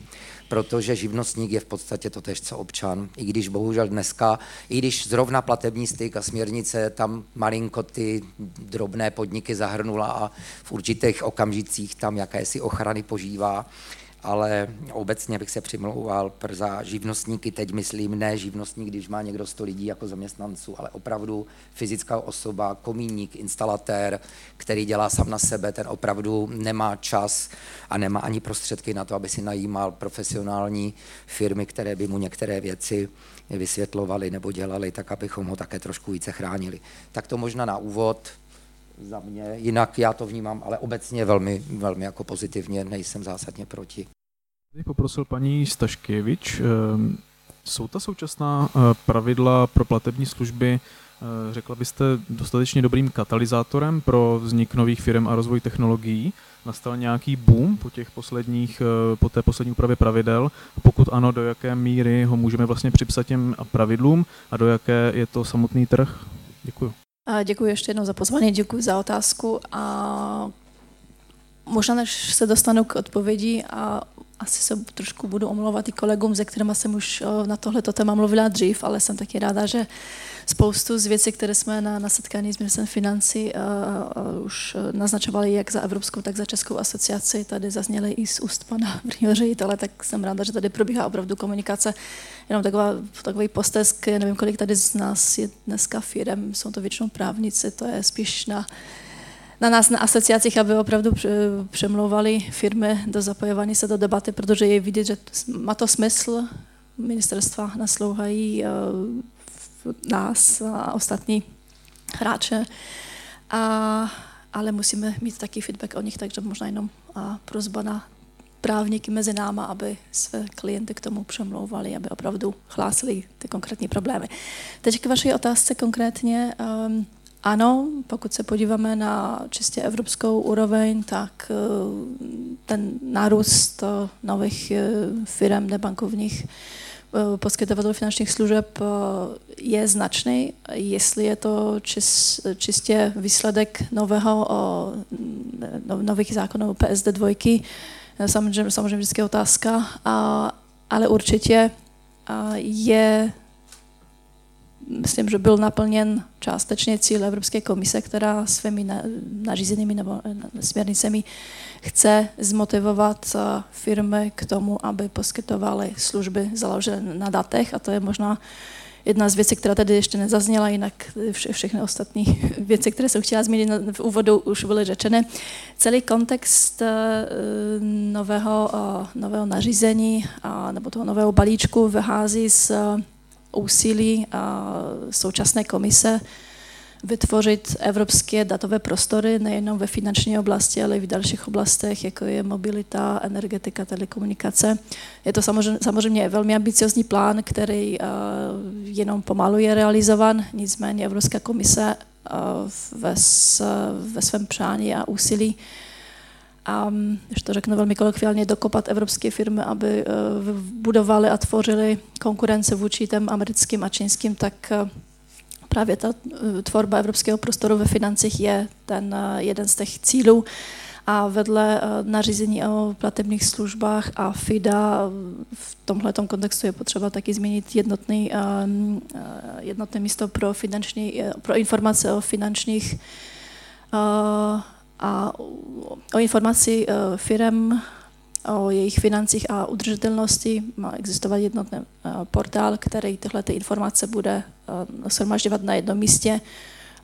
protože živnostník je v podstatě to tež, co občan. I když bohužel dneska, i když zrovna platební styk a směrnice tam malinko ty drobné podniky zahrnula a v určitých okamžicích tam jakési ochrany požívá, ale obecně bych se přimlouval za živnostníky, teď myslím ne živnostník, když má někdo 100 lidí jako zaměstnanců, ale opravdu fyzická osoba, komíník, instalatér, který dělá sám na sebe, ten opravdu nemá čas a nemá ani prostředky na to, aby si najímal profesionální firmy, které by mu některé věci vysvětlovali nebo dělali, tak abychom ho také trošku více chránili. Tak to možná na úvod za mě. Jinak já to vnímám, ale obecně velmi, velmi jako pozitivně, nejsem zásadně proti. Bych poprosil paní Staškevič, ehm, jsou ta současná eh, pravidla pro platební služby, eh, řekla byste, dostatečně dobrým katalyzátorem pro vznik nových firm a rozvoj technologií? Nastal nějaký boom po těch posledních, eh, po té poslední úpravě pravidel? Pokud ano, do jaké míry ho můžeme vlastně připsat těm pravidlům a do jaké je to samotný trh? Děkuji. Děkuji ještě jednou za pozvání, děkuji za otázku. A možná než se dostanu k odpovědi a asi se trošku budu omlouvat i kolegům, se kterými jsem už na tohleto téma mluvila dřív, ale jsem taky ráda, že spoustu z věcí, které jsme na, na setkání s ministrem financí uh, už naznačovali jak za Evropskou, tak za Českou asociaci. Tady zazněly i z úst pana vrchního ředitele, tak jsem ráda, že tady probíhá opravdu komunikace. Jenom taková, takový postesk, nevím, kolik tady z nás je dneska firem, jsou to většinou právníci, to je spíš na na nás na asociacích, aby opravdu přemlouvali firmy do zapojování se do debaty, protože je vidět, že má to smysl. Ministerstva naslouhají nás a ostatní hráče. A, ale musíme mít taky feedback o nich, takže možná jenom a prozba na právníky mezi náma, aby své klienty k tomu přemlouvali, aby opravdu hlásili ty konkrétní problémy. Teď k vaší otázce konkrétně. Um, ano, pokud se podíváme na čistě evropskou úroveň, tak uh, ten nárůst nových uh, firm nebankovních poskytovatelů finančních služeb eh, je značný. Jestli je to čist, čistě výsledek nového, no, nových zákonů PSD dvojky, eh, samozřejmě, samozřejmě vždycky otázka, ale určitě je myslím, že byl naplněn částečně cíl Evropské komise, která svými nařízenými nebo směrnicemi chce zmotivovat eh, firmy k tomu, aby poskytovaly služby založené na datech a to je možná jedna z věcí, která tady ještě nezazněla, jinak vše, všechny ostatní věci, které jsem chtěla zmínit v úvodu, už byly řečeny. Celý kontext eh, nového, eh, nového nařízení nebo toho nového balíčku vyhází z úsilí současné komise vytvořit evropské datové prostory nejenom ve finanční oblasti, ale i v dalších oblastech, jako je mobilita, energetika, telekomunikace. Je to samozřejmě, samozřejmě velmi ambiciozní plán, který uh, jenom pomalu je realizovan, nicméně Evropská komise uh, ve, ve svém přání a úsilí a, když to řeknu velmi kolokviálně, dokopat evropské firmy, aby uh, budovaly a tvořily konkurence vůči těm americkým a čínským, tak uh, právě ta eh, tvorba evropského prostoru ve financích je ten eh, jeden z těch cílů. A vedle eh, nařízení o platebních službách a FIDA v tomhle kontextu je potřeba taky změnit jednotný, jednotné místo pro, finanční, pro informace o finančních a o informaci firm o jejich financích a udržitelnosti. Má existovat jednotný eh, portál, který tyhle ty informace bude eh, shromažďovat na jednom místě.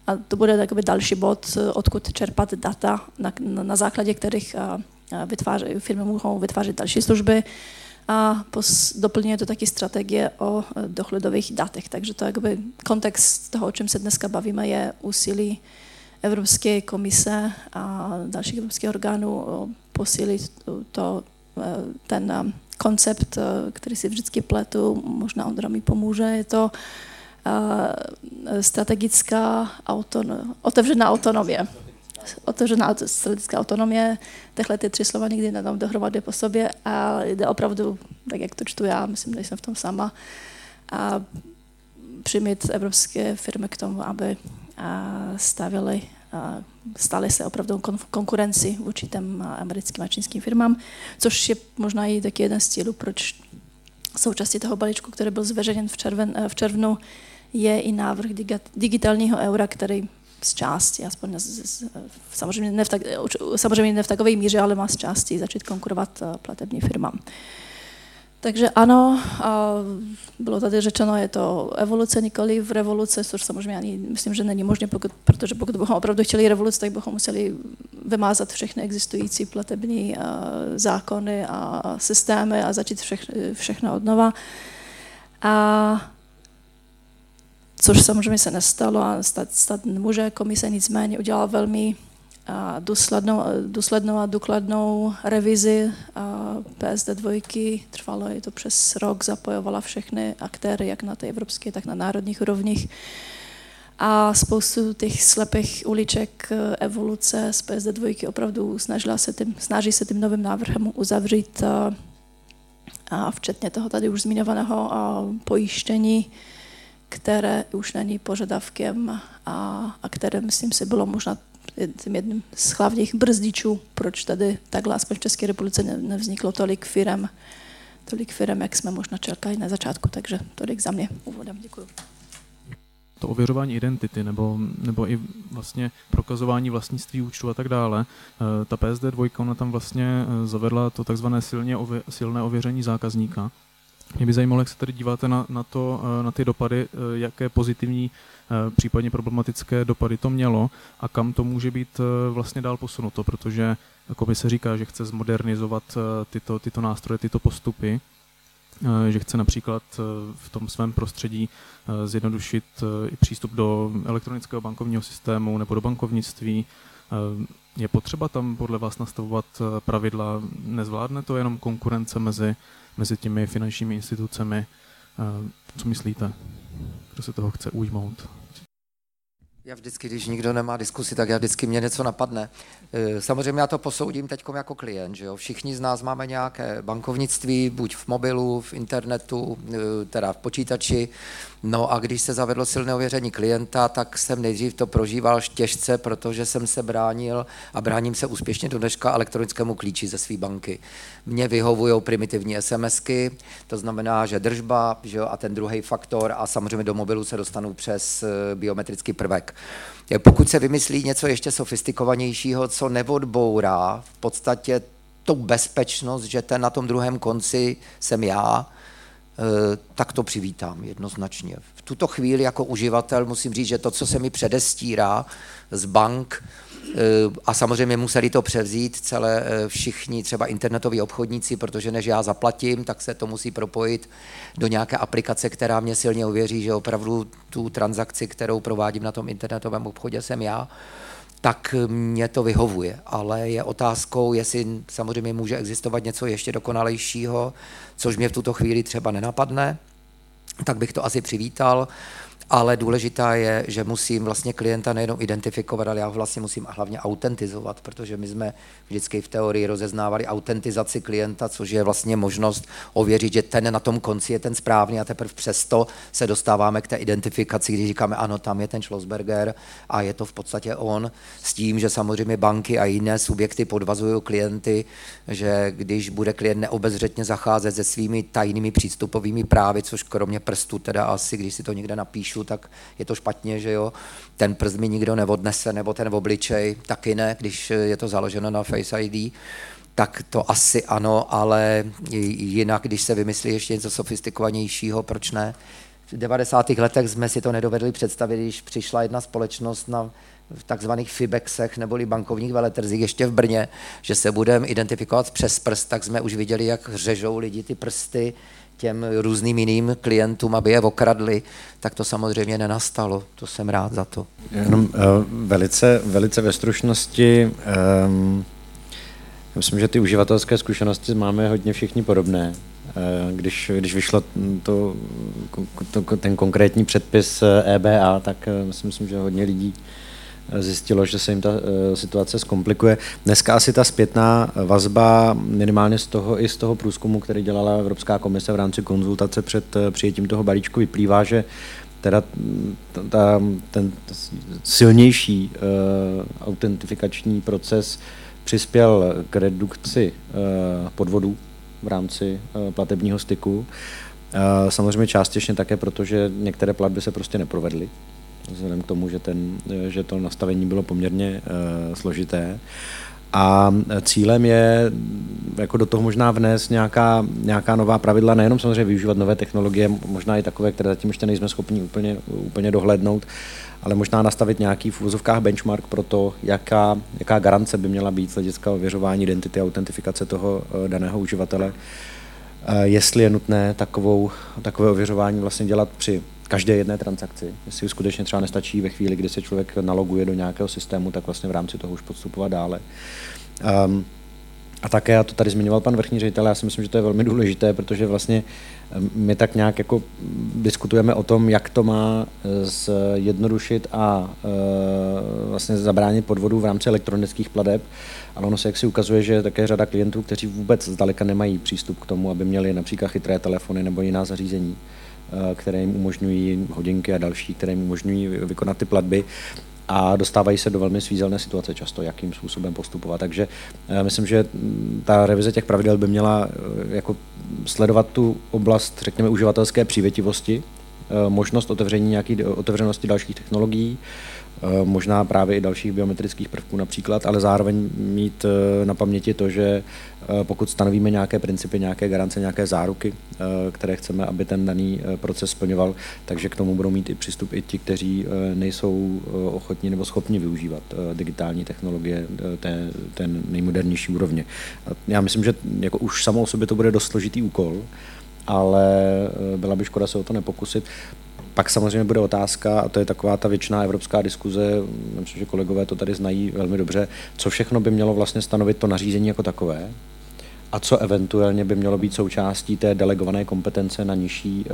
A to bude takový další bod, eh, odkud čerpat data, na, na základě kterých firmy mohou vytvářet další služby. A doplňuje to taky strategie o dohledových datech. Takže to jakoby kontext toho, o čem se dneska bavíme, je úsilí Evropské komise a dalších evropských orgánů posílit to, eh, ten eh, koncept, eh, který si vždycky pletu, možná Ondra mi pomůže, je to strategická autonom, otevřená autonomie. Otevřená strategická autonomie, tyhle ty tři slova nikdy nedám dohromady po sobě a jde opravdu, tak jak to čtu já, myslím, že jsem v tom sama, a přimět evropské firmy k tomu, aby stavili stali se opravdu konkurenci vůči těm americkým a čínským firmám, což je možná i taky jeden z cílů, proč součástí toho balíčku, který byl zveřejněn v, červen, v červnu, je i návrh digitálního eura, který z části, aspoň z, z, samozřejmě, ne v tak, samozřejmě ne v takové míře, ale má z části začít konkurovat platebním firmám. Takže ano, a bylo tady řečeno, je to evoluce, nikoli v revoluce, což samozřejmě ani myslím, že není možné, pokud, protože pokud bychom opravdu chtěli revoluci, tak bychom museli vymázat všechny existující platební zákony a systémy a začít všechno, všechno od nova. A což samozřejmě se nestalo a stát, stát nemůže. Komise nicméně udělala velmi důslednou, a důkladnou revizi PSD dvojky. Trvalo je to přes rok, zapojovala všechny aktéry, jak na té evropské, tak na národních úrovních. A spoustu těch slepých uliček evoluce z PSD dvojky opravdu snažila se tím, snaží se tím novým návrhem uzavřít a včetně toho tady už zmiňovaného pojištění, které už není požadavkem a, a které, myslím si, bylo možná jedním z hlavních brzdičů, proč tady takhle aspoň v České republice nevzniklo tolik firm, tolik firm, jak jsme možná čekali na začátku. Takže tolik za mě úvodem. Děkuji to ověřování identity nebo, nebo i vlastně prokazování vlastnictví účtu a tak dále. Eh, ta PSD 2 ona tam vlastně eh, zavedla to takzvané silně ově, silné ověření zákazníka. Mě by zajímalo, jak se tady díváte na, na, to, eh, na ty dopady, jaké pozitivní, případně problematické dopady to mělo a kam to může být vlastně dál posunuto, protože komise říká, že chce zmodernizovat tyto, tyto nástroje, tyto postupy, Eh, že chce například eh, v tom svém prostředí eh, zjednodušit i přístup do elektronického bankovního systému nebo do bankovnictví. Je potřeba tam podle vás nastavovat pravidla? Nezvládne to jenom konkurence mezi, mezi těmi finančními institucemi? Co myslíte? Kdo se toho chce ujmout? Já vždycky, když nikdo nemá diskusi, tak já vždycky mě něco napadne. E, samozřejmě já to posoudím teď jako klient. Že jo? Všichni z nás máme nějaké bankovnictví, buď v mobilu, v internetu, e, teda v počítači, No a když se zavedlo silné ověření klienta, tak jsem nejdřív to prožíval těžce, protože jsem se bránil a bráním se úspěšně do dneška elektronickému klíči ze své banky. Mně vyhovují primitivní SMSky, to znamená, že držba že jo, a ten druhý faktor a samozřejmě do mobilu se dostanu přes eh, biometrický prvek. Pokud se vymyslí něco ještě sofistikovanějšího, co neodbourá v podstatě tu bezpečnost, že ten na tom druhém konci jsem já, Eh, tak to přivítám jednoznačně. V tuto chvíli jako uživatel musím říct, že to, co se mi předestírá z bank, a samozřejmě museli to převzít celé eh, všichni třeba internetoví obchodníci, protože než já zaplatím, tak se to musí propojit do nějaké aplikace, která mě silně uvěří, že opravdu tu transakci, kterou provádím na tom internetovém obchodě, jsem já tak mě to vyhovuje. Ale je otázkou, jestli samozřejmě může existovat něco ještě dokonalejšího, což mě v tuto chvíli třeba nenapadne, tak bych to asi přivítal ale důležitá je, že musím vlastně klienta nejenom identifikovat, ale já ho vlastně musím hlavně autentizovat, protože my jsme vždycky v teorii rozeznávali autentizaci klienta, což je vlastně možnost ověřit, že ten na tom konci je ten správný a teprve přesto se dostáváme k té identifikaci, když říkáme, ano, tam je ten Schlossberger a je to v podstatě on, s tím, že samozřejmě banky a jiné subjekty podvazují klienty, že když bude klient neobezřetně zacházet se svými tajnými přístupovými právy, což kromě prstu teda asi, když si to někde napíšu, píšu, tak je to špatně, že jo. Ten prst mi nikdo neodnese, nebo ten obličej taky ne, když je to založeno na Face ID tak to asi ano, ale jinak, když se vymyslí ještě něco sofistikovanějšího, proč ne? V 90. letech jsme si to nedovedli představit, když přišla jedna společnost na v takzvaných FIBEXech neboli bankovních veletrzích ještě v Brně, že se budeme identifikovat přes prst, tak jsme už viděli, jak řežou lidi ty prsty, těm různým jiným klientům, aby je okradli, tak to samozřejmě nenastalo. To jsem rád za to. Jenom uh, velice, velice ve stručnosti, um, myslím, že ty uživatelské zkušenosti máme hodně všichni podobné. Uh, když, když vyšlo to, to, ten konkrétní předpis EBA, tak uh, myslím, že hodně lidí uh, zjistilo, že se jim ta eh, situace zkomplikuje. Dneska asi ta zpětná vazba minimálně z toho i z toho průzkumu, který dělala Evropská komise v rámci konzultace před eh, přijetím toho balíčku, vyplývá, že teda ta, ten silnější uh, autentifikační proces přispěl k redukci uh, podvodů v rámci uh, platebního styku. Uh, samozřejmě částečně také, protože některé platby se prostě neprovedly vzhledem k tomu, že, ten, že to nastavení bylo poměrně uh, složité. A cílem je jako do toho možná vnést nějaká, nějaká nová pravidla, nejenom samozřejmě využívat nové technologie, možná i takové, které zatím ještě nejsme schopni úplně, úplně dohlednout, ale možná nastavit nějaký v úvozovkách benchmark pro to, jaká, jaká garance by měla být z hlediska ověřování identity a autentifikace toho uh, daného uživatele. Jestli je nutné takovou, takové ověřování vlastně dělat při každé jedné transakci. Jestli skutečně třeba nestačí ve chvíli, kdy se člověk naloguje do nějakého systému, tak vlastně v rámci toho už podstupovat dále. Um, a také, já to tady zmiňoval pan vrchní ředitel, já si myslím, že to je velmi důležité, protože vlastně ehm, my tak nějak jako diskutujeme o tom, jak to má e, zjednodušit a e, vlastně zabránit podvodu v rámci elektronických pladeb, ale ono se jak si ukazuje, že je také řada klientů, kteří vůbec zdaleka nemají přístup k tomu, aby měli například chytré telefony nebo jiná zařízení. Eh, které jim umožňují hodinky a další, které jim umožňují vykonat ty platby. a dostávají se do velmi svízelné situace často, jakým způsobem postupovat. Takže myslím, že ta revize těch pravidel by měla jako sledovat tu oblast, řekněme, uživatelské přívětivosti, možnost otevření nějaký otevřenosti dalších technologií, Eh, možná právě i dalších biometrických prvků například, ale zároveň mít eh, na paměti to, že eh, pokud stanovíme nějaké principy, nějaké garance, nějaké záruky, které chceme, aby ten daný proces splňoval, takže k tomu budou mít i přístup i ti, kteří nejsou ochotní nebo schopni využívat digitální technologie té, ten nejmodernější úrovně. Já myslím, že jako už samo o sobě to bude dost složitý úkol, ale byla by škoda se o to nepokusit. Pak samozřejmě bude otázka, a to je taková ta věčná evropská diskuze, myslím, že kolegové to tady znají velmi dobře, co všechno by mělo vlastně stanovit to nařízení jako takové, a co eventuálně by mělo být součástí té delegované kompetence na nižší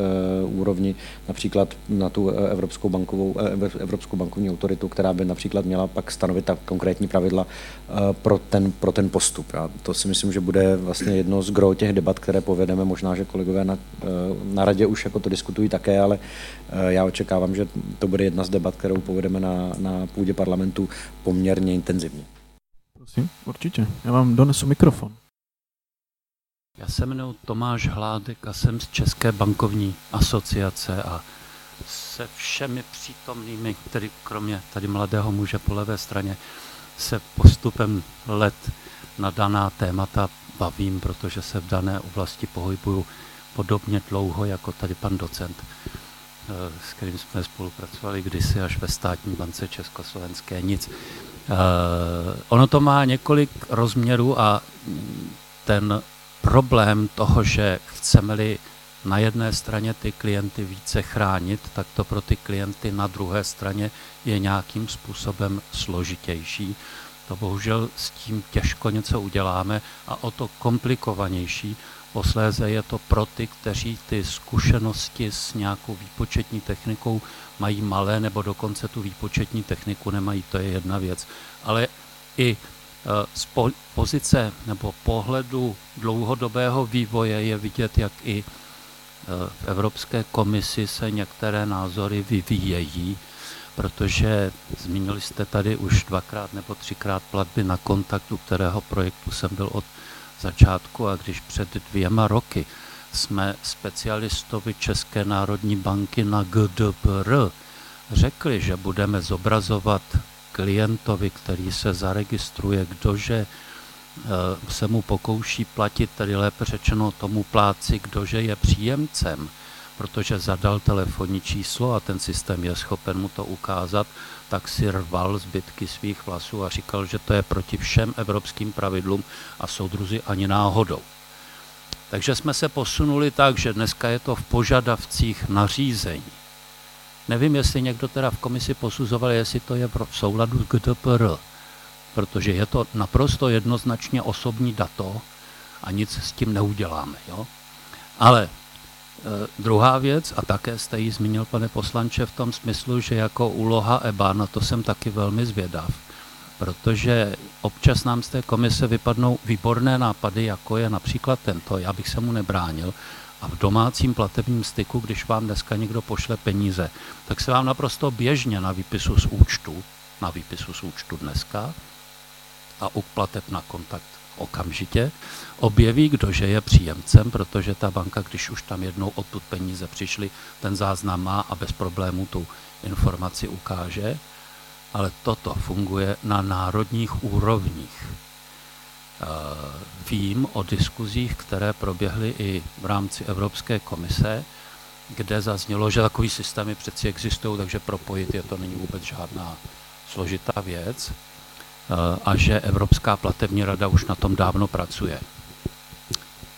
uh, úrovni, například na tu uh, Evropskou, bankovou, uh, Evropskou bankovní autoritu, která by například měla pak stanovit ta konkrétní pravidla uh, pro, ten, pro ten postup. A to si myslím, že bude vlastně jedno z gro těch debat, které povedeme. Možná, že kolegové na, uh, na radě už jako to diskutují také, ale uh, já očekávám, že to bude jedna z debat, kterou povedeme na, na půdě parlamentu poměrně intenzivně. Prosím, určitě. Já vám donesu mikrofon. Já se jmenuji Tomáš Hládek a jsem z České bankovní asociace a se všemi přítomnými, který kromě tady mladého muže po levé straně, se postupem let na daná témata bavím, protože se v dané oblasti pohybuju podobně dlouho jako tady pan docent, eh, s kterým jsme spolupracovali kdysi až ve státní bance Československé. Nic. Uh, ono to má několik rozměrů a ten problém toho, že chceme-li na jedné straně ty klienty více chránit, tak to pro ty klienty na druhé straně je nějakým způsobem složitější. To bohužel s tím těžko něco uděláme a o to komplikovanější posléze je to pro ty, kteří ty zkušenosti s nějakou výpočetní technikou mají malé nebo dokonce tu výpočetní techniku nemají, to je jedna věc. Ale i z pozice nebo pohledu dlouhodobého vývoje je vidět, jak i eh, v Evropské komisi se některé názory vyvíjejí, protože zmínili jste tady už dvakrát nebo třikrát platby na kontaktu, kterého projektu jsem byl od začátku a když před dvěma roky jsme specialistovi České národní banky na GDPR řekli, že budeme zobrazovat klientovi, který se zaregistruje, kdože eh, se mu pokouší platit, tedy lépe řečeno tomu pláci, kdože je příjemcem, protože zadal telefonní číslo a ten systém je schopen mu to ukázat, tak si rval zbytky svých vlasů a říkal, že to je proti všem evropským pravidlům a soudruzi ani náhodou. Takže jsme se posunuli tak, že dneska je to v požadavcích nařízení. Nevím, jestli někdo teda v komisi posuzoval, jestli to je v souladu s GDPR, protože je to naprosto jednoznačně osobní dato a nic s tím neuděláme. Jo? Ale e, druhá věc, a také jste ji zmínil, pane poslanče, v tom smyslu, že jako úloha EBA, na to jsem taky velmi zvědav, protože občas nám z té komise vypadnou výborné nápady, jako je například tento, já bych se mu nebránil, a v domácím platebním styku, když vám dneska někdo pošle peníze, tak se vám naprosto běžně na výpisu z účtu, na výpisu z účtu dneska a u plateb na kontakt okamžitě objeví, kdože je příjemcem, protože ta banka, když už tam jednou odtud peníze přišly, ten záznam má a bez problému tu informaci ukáže, ale toto funguje na národních úrovních. Eh, vím o diskuzích, které proběhly i v rámci Evropské komise, kde zaznělo, že takový systémy přeci existují, takže propojit je to není vůbec žádná složitá věc eh, a že Evropská platební rada už na tom dávno pracuje.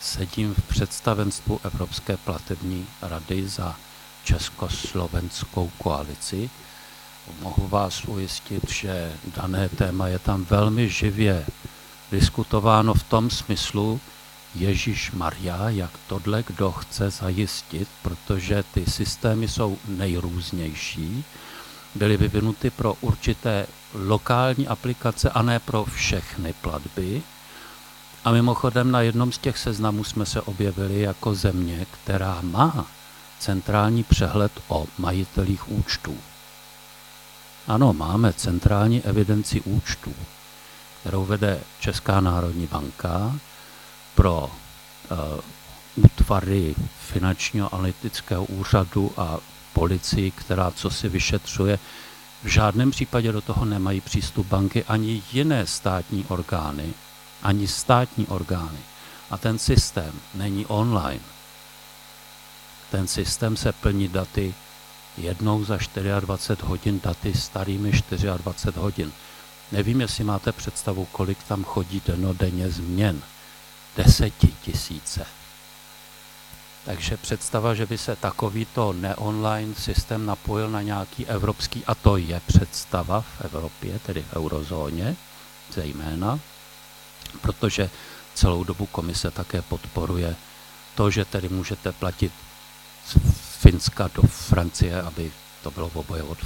Sedím v představenstvu Evropské platební rady za československou koalici. Mohu vás ujistit, že dané téma je tam velmi živě diskutováno v tom smyslu, Ježíš Maria, jak tohle kdo chce zajistit, protože ty systémy jsou nejrůznější, byly vyvinuty pro určité lokální aplikace a ne pro všechny platby. A mimochodem na jednom z těch seznamů jsme se objevili jako země, která má centrální přehled o majitelích účtů. Ano, máme centrální evidenci účtů, kterou vede Česká národní banka pro uh, útvary finančního analytického úřadu a policii, která co si vyšetřuje. V žádném případě do toho nemají přístup banky ani jiné státní orgány, ani státní orgány. A ten systém není online. Ten systém se plní daty jednou za 24 hodin, daty starými 24 hodin. Nevím, jestli máte představu, kolik tam chodí denodenně změn. Desetitisíce. Takže představa, že by se takovýto neonline systém napojil na nějaký evropský, a to je představa v Evropě, tedy v eurozóně zejména, protože celou dobu komise také podporuje to, že tedy můžete platit z Finska do Francie, aby to bylo oboje od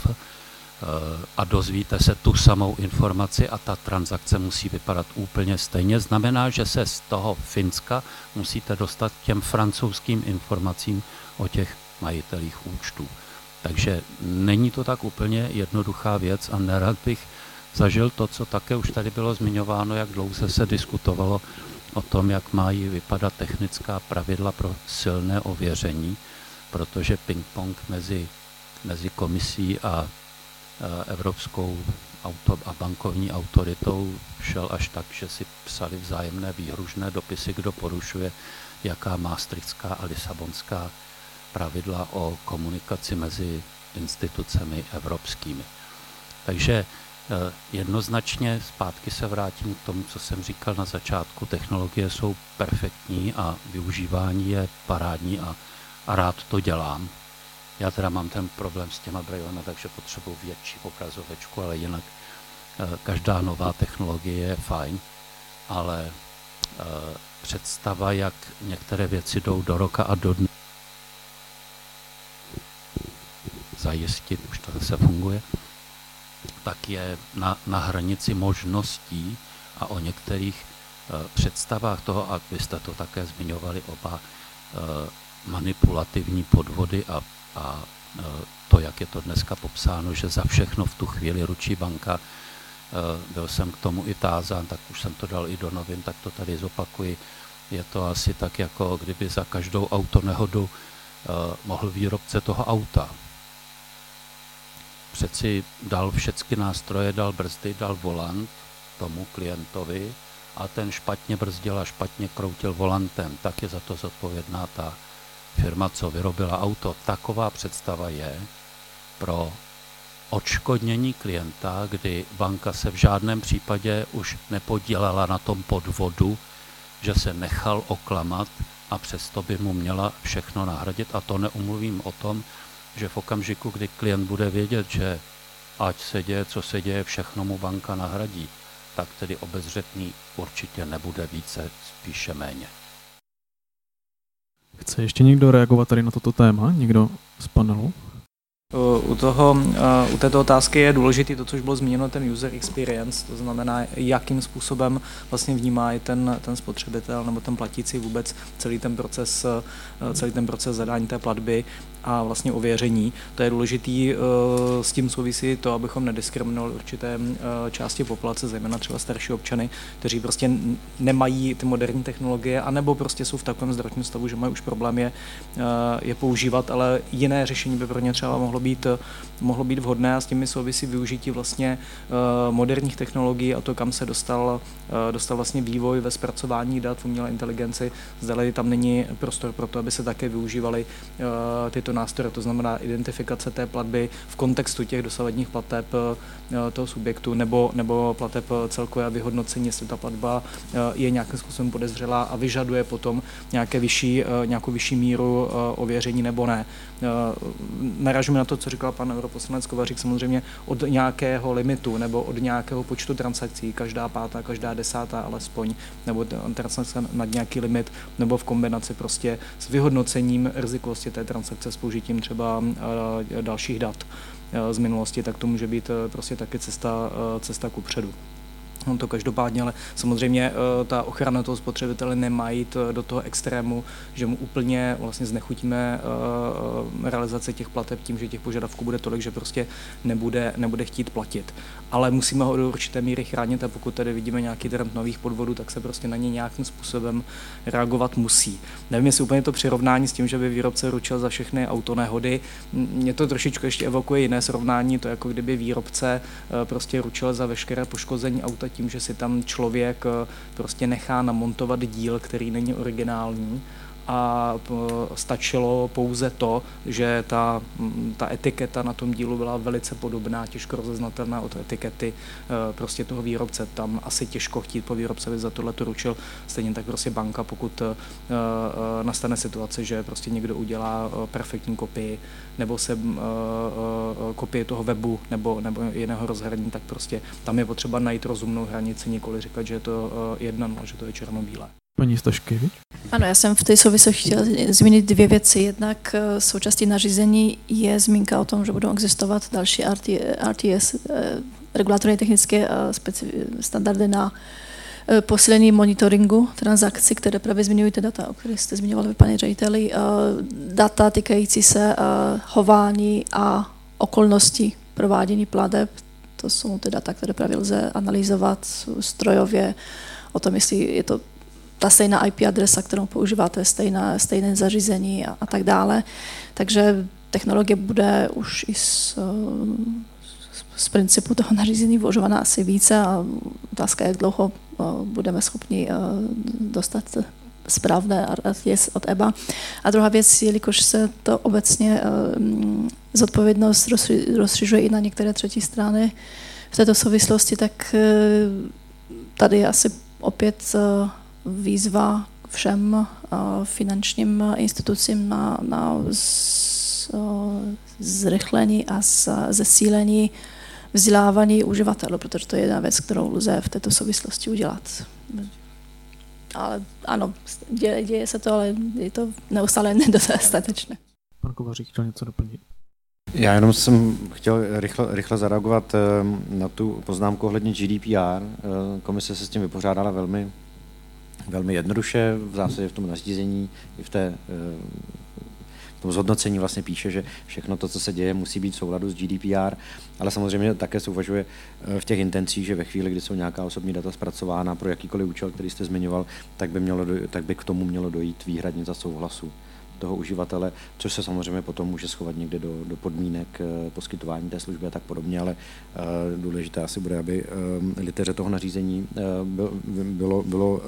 a dozvíte se tu samou informaci a ta transakce musí vypadat úplně stejně. Znamená, že se z toho Finska musíte dostat k těm francouzským informacím o těch majitelích účtů. Takže není to tak úplně jednoduchá věc a nerad bych zažil to, co také už tady bylo zmiňováno, jak dlouze se diskutovalo o tom, jak mají vypadat technická pravidla pro silné ověření, protože ping-pong mezi, mezi komisí a evropskou auto a bankovní autoritou šel až tak, že si psali vzájemné výhružné dopisy, kdo porušuje jaká maastrichtská a lisabonská pravidla o komunikaci mezi institucemi evropskými. Takže eh, jednoznačně zpátky se vrátím k tomu, co jsem říkal na začátku. Technologie jsou perfektní a využívání je parádní a, a rád to dělám. Já teda mám ten problém s těma brajlema, takže potřebuji větší obrazovečku, ale jinak eh, každá nová technologie je fajn, ale eh, představa, jak některé věci jdou do roka a do dne, zajistit, už to zase funguje, tak je na, na hranici možností a o některých uh, představách toho, a vy jste to také zmiňovali oba, manipulativní podvody a a e, to, jak je to dneska popsáno, že za všechno v tu chvíli ručí banka, e, byl jsem k tomu i tázán, tak už jsem to dal i do novin, tak to tady zopakuji. Je to asi tak, jako kdyby za každou autonehodu e, mohl výrobce toho auta. Přeci dal všechny nástroje, dal brzdy, dal volant tomu klientovi a ten špatně brzdil a špatně kroutil volantem, tak je za to zodpovědná ta firma, co vyrobila auto, taková představa je pro odškodnění klienta, kdy banka se v žádném případě už nepodílela na tom podvodu, že se nechal oklamat a přesto by mu měla všechno nahradit. A to neumluvím o tom, že v okamžiku, kdy klient bude vědět, že ať se děje, co se děje, všechno mu banka nahradí, tak tedy obezřetný určitě nebude více, spíše méně. Chce ještě někdo reagovat tady na toto téma? Někdo z panelu? U, toho, u této otázky je důležité to, což bylo zmíněno, ten user experience, to znamená, jakým způsobem vlastně vnímá i ten, ten spotřebitel nebo ten platící vůbec celý ten proces, celý ten proces zadání té platby a vlastně ověření. To je důležitý, s tím souvisí to, abychom nediskriminovali určité části populace, zejména třeba starší občany, kteří prostě nemají ty moderní technologie, anebo prostě jsou v takovém zdravotním stavu, že mají už problém je, je používat, ale jiné řešení by pro ně třeba mohlo být, mohlo být vhodné a s těmi souvisí využití vlastně eh, moderních technologií a to, kam se dostal, eh, dostal vlastně vývoj ve zpracování dat v umělé inteligenci. Zdali tam není prostor pro to, aby se také využívaly eh, tyto nástroje, to znamená identifikace té platby v kontextu těch dosavadních plateb toho subjektu nebo, nebo plateb celkové a vyhodnocení, jestli ta platba je nějakým způsobem podezřelá a vyžaduje potom nějaké vyšší, nějakou vyšší míru ověření nebo ne. Naražíme na to, co říkal pan europoslanec Kovařík, samozřejmě od nějakého limitu nebo od nějakého počtu transakcí, každá pátá, každá desátá alespoň, nebo transakce nad nějaký limit, nebo v kombinaci prostě s vyhodnocením rizikovosti té transakce použitím třeba eh, dalších dat eh, z minulosti, tak to může být eh, prostě taky cesta, cesta ku předu. Vytáhnout to každopádně, ale samozřejmě ta ochrana toho spotřebitele nemá jít do toho extrému, že mu úplně vlastně znechutíme realizaci těch plateb tím, že těch požadavků bude tolik, že prostě nebude, nebude chtít platit. Ale musíme ho do určité míry chránit a pokud tady vidíme nějaký trend nových podvodů, tak se prostě na ně nějakým způsobem reagovat musí. Nevím, jestli úplně to přirovnání s tím, že by výrobce ručil za všechny autonehody. Mě to trošičku ještě evokuje jiné srovnání, to jako kdyby výrobce eh, prostě ručil za veškeré poškození auta tím, že si tam člověk eh, prostě nechá namontovat díl, který není originální a stačilo pouze to, že ta, ta etiketa na tom dílu byla velice podobná, těžko rozeznatelná od etikety e, prostě toho výrobce. Tam asi těžko chtít po výrobcovi za tohle to ručil. Stejně tak prostě banka, pokud e, e, nastane situace, že prostě někdo udělá perfektní kopii nebo se kopii toho webu nebo, nebo jiného rozhraní, tak prostě tam je potřeba najít rozumnou hranici, nikoli říkat, že je to jedna, že to je černobílé. Paní Staškevič? Ano, já jsem v té souvislosti chtěla zmínit dvě věci. Jednak eh, součástí nařízení je zmínka o tom, že budou existovat další RTS, eh, regulatorní technické standardy na eh, posílení monitoringu transakcí, které právě zmiňují ty data, o kterých jste zmiňovali, pane řediteli, data týkající se hování a okolností provádění pladeb. To jsou ty data, které právě lze analyzovat strojově, o tom, jestli je to ta stejná IP adresa, kterou používáte, stejná, stejné zařízení a, a tak dále. Takže technologie bude už i z, z principu toho nařízení využívána asi více a otázka, jak dlouho budeme schopni dostat správné RTS od EBA. A druhá věc, jelikož se to obecně zodpovědnost rozšiřuje i na některé třetí strany v této souvislosti, tak tady je asi opět výzva všem eh, finančním institucím na, na z, eh, zrychlení a zesílení vzdělávání uživatelů, protože to je jedna věc, kterou lze v této souvislosti udělat. Ale ano, děje, děje se to, ale je to neustále nedostatečné. Pan Kovařík chtěl něco doplnit. Já jenom jsem chtěl rychle, rychle zareagovat eh, na tu poznámku ohledně GDPR. Komise se s tím vypořádala velmi velmi jednoduše, v zásadě v tom nařízení i v té eh, v tom zhodnocení vlastně píše, že všechno to, co se děje, musí být v souladu s GDPR, ale samozřejmě také se uvažuje eh, v těch intencích, že ve chvíli, kdy jsou nějaká osobní data zpracována pro jakýkoliv účel, který jste zmiňoval, tak by, mělo, tak by k tomu mělo dojít výhradně za souhlasu toho uživatele, což se samozřejmě potom může schovat někde do, do podmínek eh, poskytování té služby a tak podobně, ale uh, důležité asi bude, aby uh, liteře toho nařízení bylo, bylo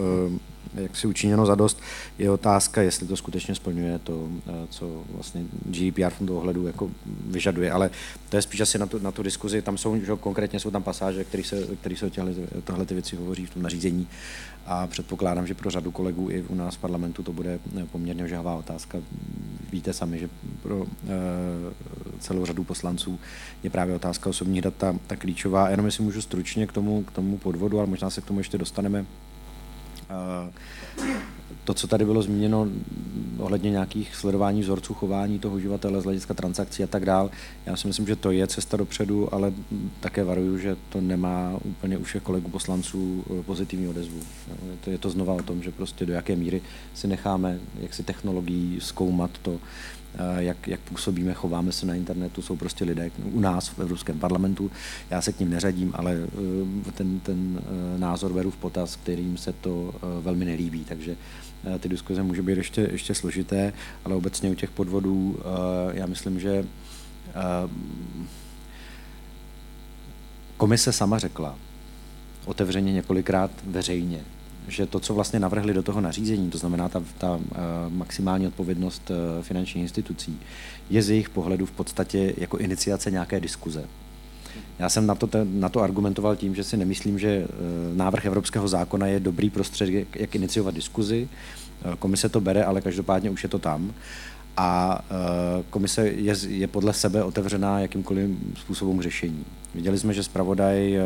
jak si učiněno za dost, je otázka, jestli to skutečně splňuje to, co vlastně GDPR v tomto ohledu jako vyžaduje, ale to je spíš asi na tu, na tu diskuzi, tam jsou, že konkrétně jsou tam pasáže, které se, který se o těhle, tohle ty věci hovoří v tom nařízení a předpokládám, že pro řadu kolegů i u nás v parlamentu to bude poměrně žhavá otázka. Víte sami, že pro e, celou řadu poslanců je právě otázka osobních data ta klíčová. Jenom jestli můžu stručně k tomu, k tomu podvodu, ale možná se k tomu ještě dostaneme. E, to, co tady bylo zmíněno ohledně nějakých sledování vzorců chování toho uživatele z hlediska transakcí a tak dál, já si myslím, že to je cesta dopředu, ale také varuju, že to nemá úplně u všech kolegů poslanců eh, pozitivní odezvu. To je to znova o tom, že prostě do jaké míry si necháme, jak si technologií zkoumat to, Eh, jak, jak působíme, chováme se na internetu, jsou prostě lidé u nás v Evropském parlamentu. Já se k ním neřadím, ale eh, ten, ten eh, názor beru v potaz, kterým se to velmi nelíbí. Takže ty diskuze může být ještě, ještě složité, ale obecně u těch podvodů já myslím, že komise sama řekla otevřeně několikrát veřejně, že to, co vlastně navrhli do toho nařízení, to znamená ta, ta uh, maximální odpovědnost uh, finančních institucí, je z jejich pohledu v podstatě jako iniciace nějaké diskuze. Já jsem na to, na to argumentoval tím, že si nemyslím, že uh, návrh evropského zákona je dobrý prostředek, jak iniciovat diskuzi. Komise to bere, ale každopádně už je to tam. A komise je, je podle sebe otevřená jakýmkoliv způsobům řešení. Viděli jsme, že zpravodaj,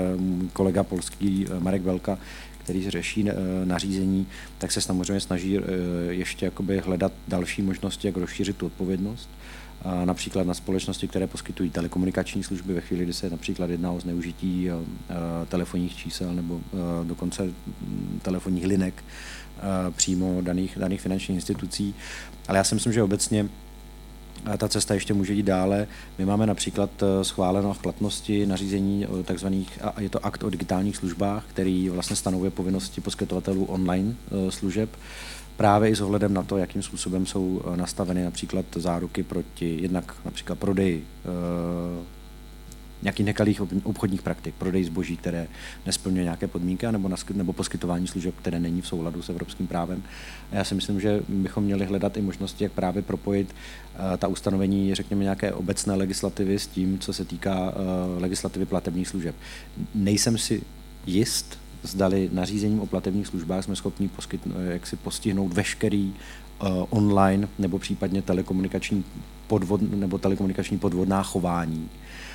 kolega polský Marek Velka, který řeší eh, nařízení, tak se samozřejmě snaží eh, ještě jakoby hledat další možnosti, jak rozšířit tu odpovědnost. například na společnosti, které poskytují telekomunikační služby ve chvíli, kdy se například jedná o zneužití telefonních čísel nebo dokonce mm, telefonních linek přímo daných, daných finančních institucí. Ale já si myslím, že obecně ta cesta ještě může jít dále. My máme například eh, schváleno v platnosti nařízení takzvaných, a je to akt o digitálních službách, který vlastně stanovuje povinnosti poskytovatelů online eh, služeb, právě i s ohledem na to, jakým způsobem jsou eh, nastaveny například záruky proti jednak například prodeji nějakých nekalých obchodních praktik, prodej zboží, které nesplňuje nějaké podmínky, nebo, nebo poskytování služeb, které není v souladu s evropským právem. A já si myslím, že bychom měli hledat i možnosti, jak právě propojit uh, ta ustanovení, řekněme, nějaké obecné legislativy s tím, co se týká uh, legislativy platebních služeb. Nejsem si jist, zdali nařízením o platebních službách jsme schopni poskyt, eh, jak si postihnout veškerý uh, online nebo případně telekomunikační podvod, nebo telekomunikační podvodná chování Eh,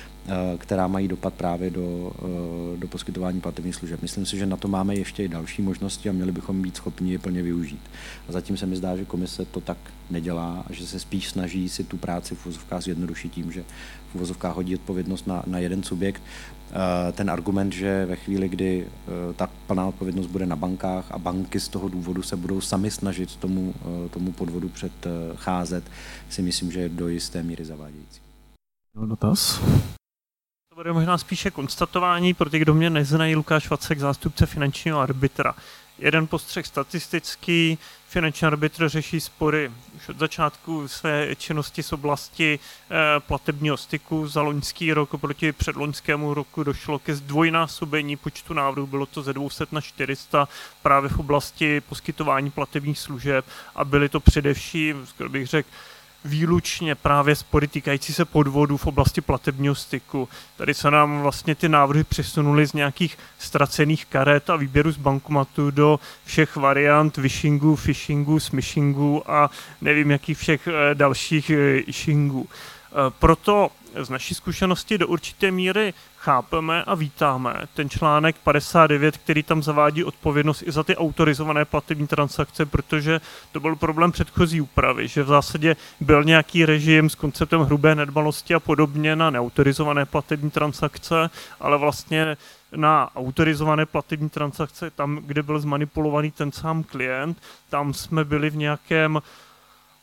která mají dopad právě do, eh, do poskytování platebních služeb. Myslím si, že na to máme ještě i další možnosti a měli bychom být schopni je plně využít. A zatím se mi zdá, že komise to tak nedělá a že se spíš snaží si tu práci v uvozovkách zjednodušit tím, že v uvozovkách hodí odpovědnost na, na jeden subjekt. Eh, ten argument, že ve chvíli, kdy ta plná odpovědnost bude na bankách a banky z toho důvodu se budou sami snažit tomu, tomu podvodu předcházet, si myslím, že je do jisté míry zavádějící. Dotaz? To bude možná spíše konstatování pro ty, kdo mě neznají, Lukáš Vacek, zástupce finančního arbitra. Jeden postřeh statistický, finanční arbitr řeší spory už od začátku své činnosti z oblasti eh, platebního styku. Za loňský rok oproti předloňskému roku došlo ke zdvojnásobení počtu návrhů, bylo to ze 200 na 400 právě v oblasti poskytování platebních služeb a byly to především, skoro bych řekl, výlučně právě spory týkající se podvodů v oblasti platebního styku. Tady se nám vlastně ty návrhy přesunuly z nějakých ztracených karet a výběru z bankomatu do všech variant vishingu, phishingu, smishingu a nevím jakých všech eh, dalších eh, ishingů. Eh, proto z naší zkušenosti do určité míry chápeme a vítáme ten článek 59, který tam zavádí odpovědnost i za ty autorizované platební transakce, protože to byl problém předchozí úpravy, že v zásadě byl nějaký režim s konceptem hrubé nedbalosti a podobně na neautorizované platební transakce, ale vlastně na autorizované platební transakce, tam, kde byl zmanipulovaný ten sám klient, tam jsme byli v nějakém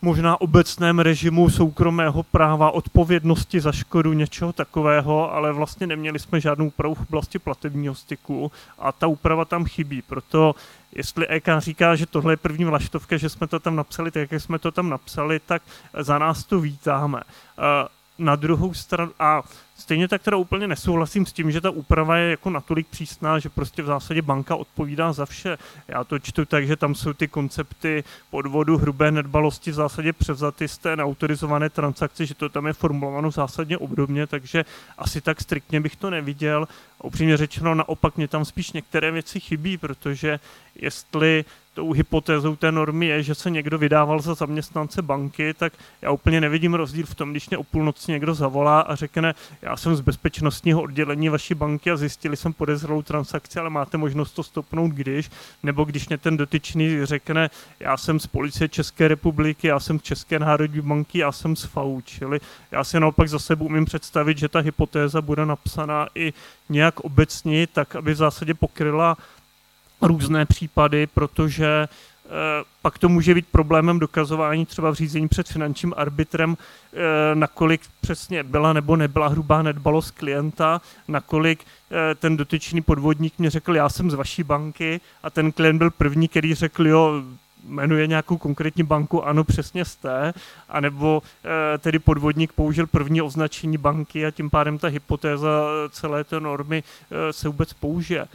možná obecném režimu soukromého práva, odpovědnosti za škodu, něčeho takového, ale vlastně neměli jsme žádnou úpravu v oblasti platebního styku a ta úprava tam chybí. Proto jestli EK říká, že tohle je první vlaštovka, že jsme to tam napsali tak, jak jsme to tam napsali, tak za nás to vítáme. Na druhou stranu, a Stejně tak teda úplně nesouhlasím s tím, že ta úprava je jako natolik přísná, že prostě v zásadě banka odpovídá za vše. Já to čtu tak, že tam jsou ty koncepty podvodu, hrubé nedbalosti v zásadě převzaty z té neautorizované transakce, že to tam je formulováno zásadně obdobně, takže asi tak striktně bych to neviděl. Upřímně řečeno, naopak mě tam spíš některé věci chybí, protože jestli tou hypotézou té normy je, že se někdo vydával za zaměstnance banky, tak já úplně nevidím rozdíl v tom, když mě o půlnoci někdo zavolá a řekne, já jsem z bezpečnostního oddělení vaší banky a zjistili jsem podezřelou transakci, ale máte možnost to stopnout když, nebo když mě ten dotyčný řekne, já jsem z policie České republiky, já jsem z České národní banky, já jsem z FAU, čili já si naopak za sebou umím představit, že ta hypotéza bude napsaná i nějak obecně, tak aby v zásadě pokryla různé případy, protože eh, pak to může být problémem dokazování třeba v řízení před finančním arbitrem, eh, nakolik přesně byla nebo nebyla hrubá nedbalost klienta, nakolik eh, ten dotyčný podvodník mě řekl, já jsem z vaší banky a ten klient byl první, který řekl, jo, jmenuje nějakou konkrétní banku, ano, přesně jste, anebo tedy podvodník použil první označení banky a tím pádem ta hypotéza celé té normy se vůbec použije.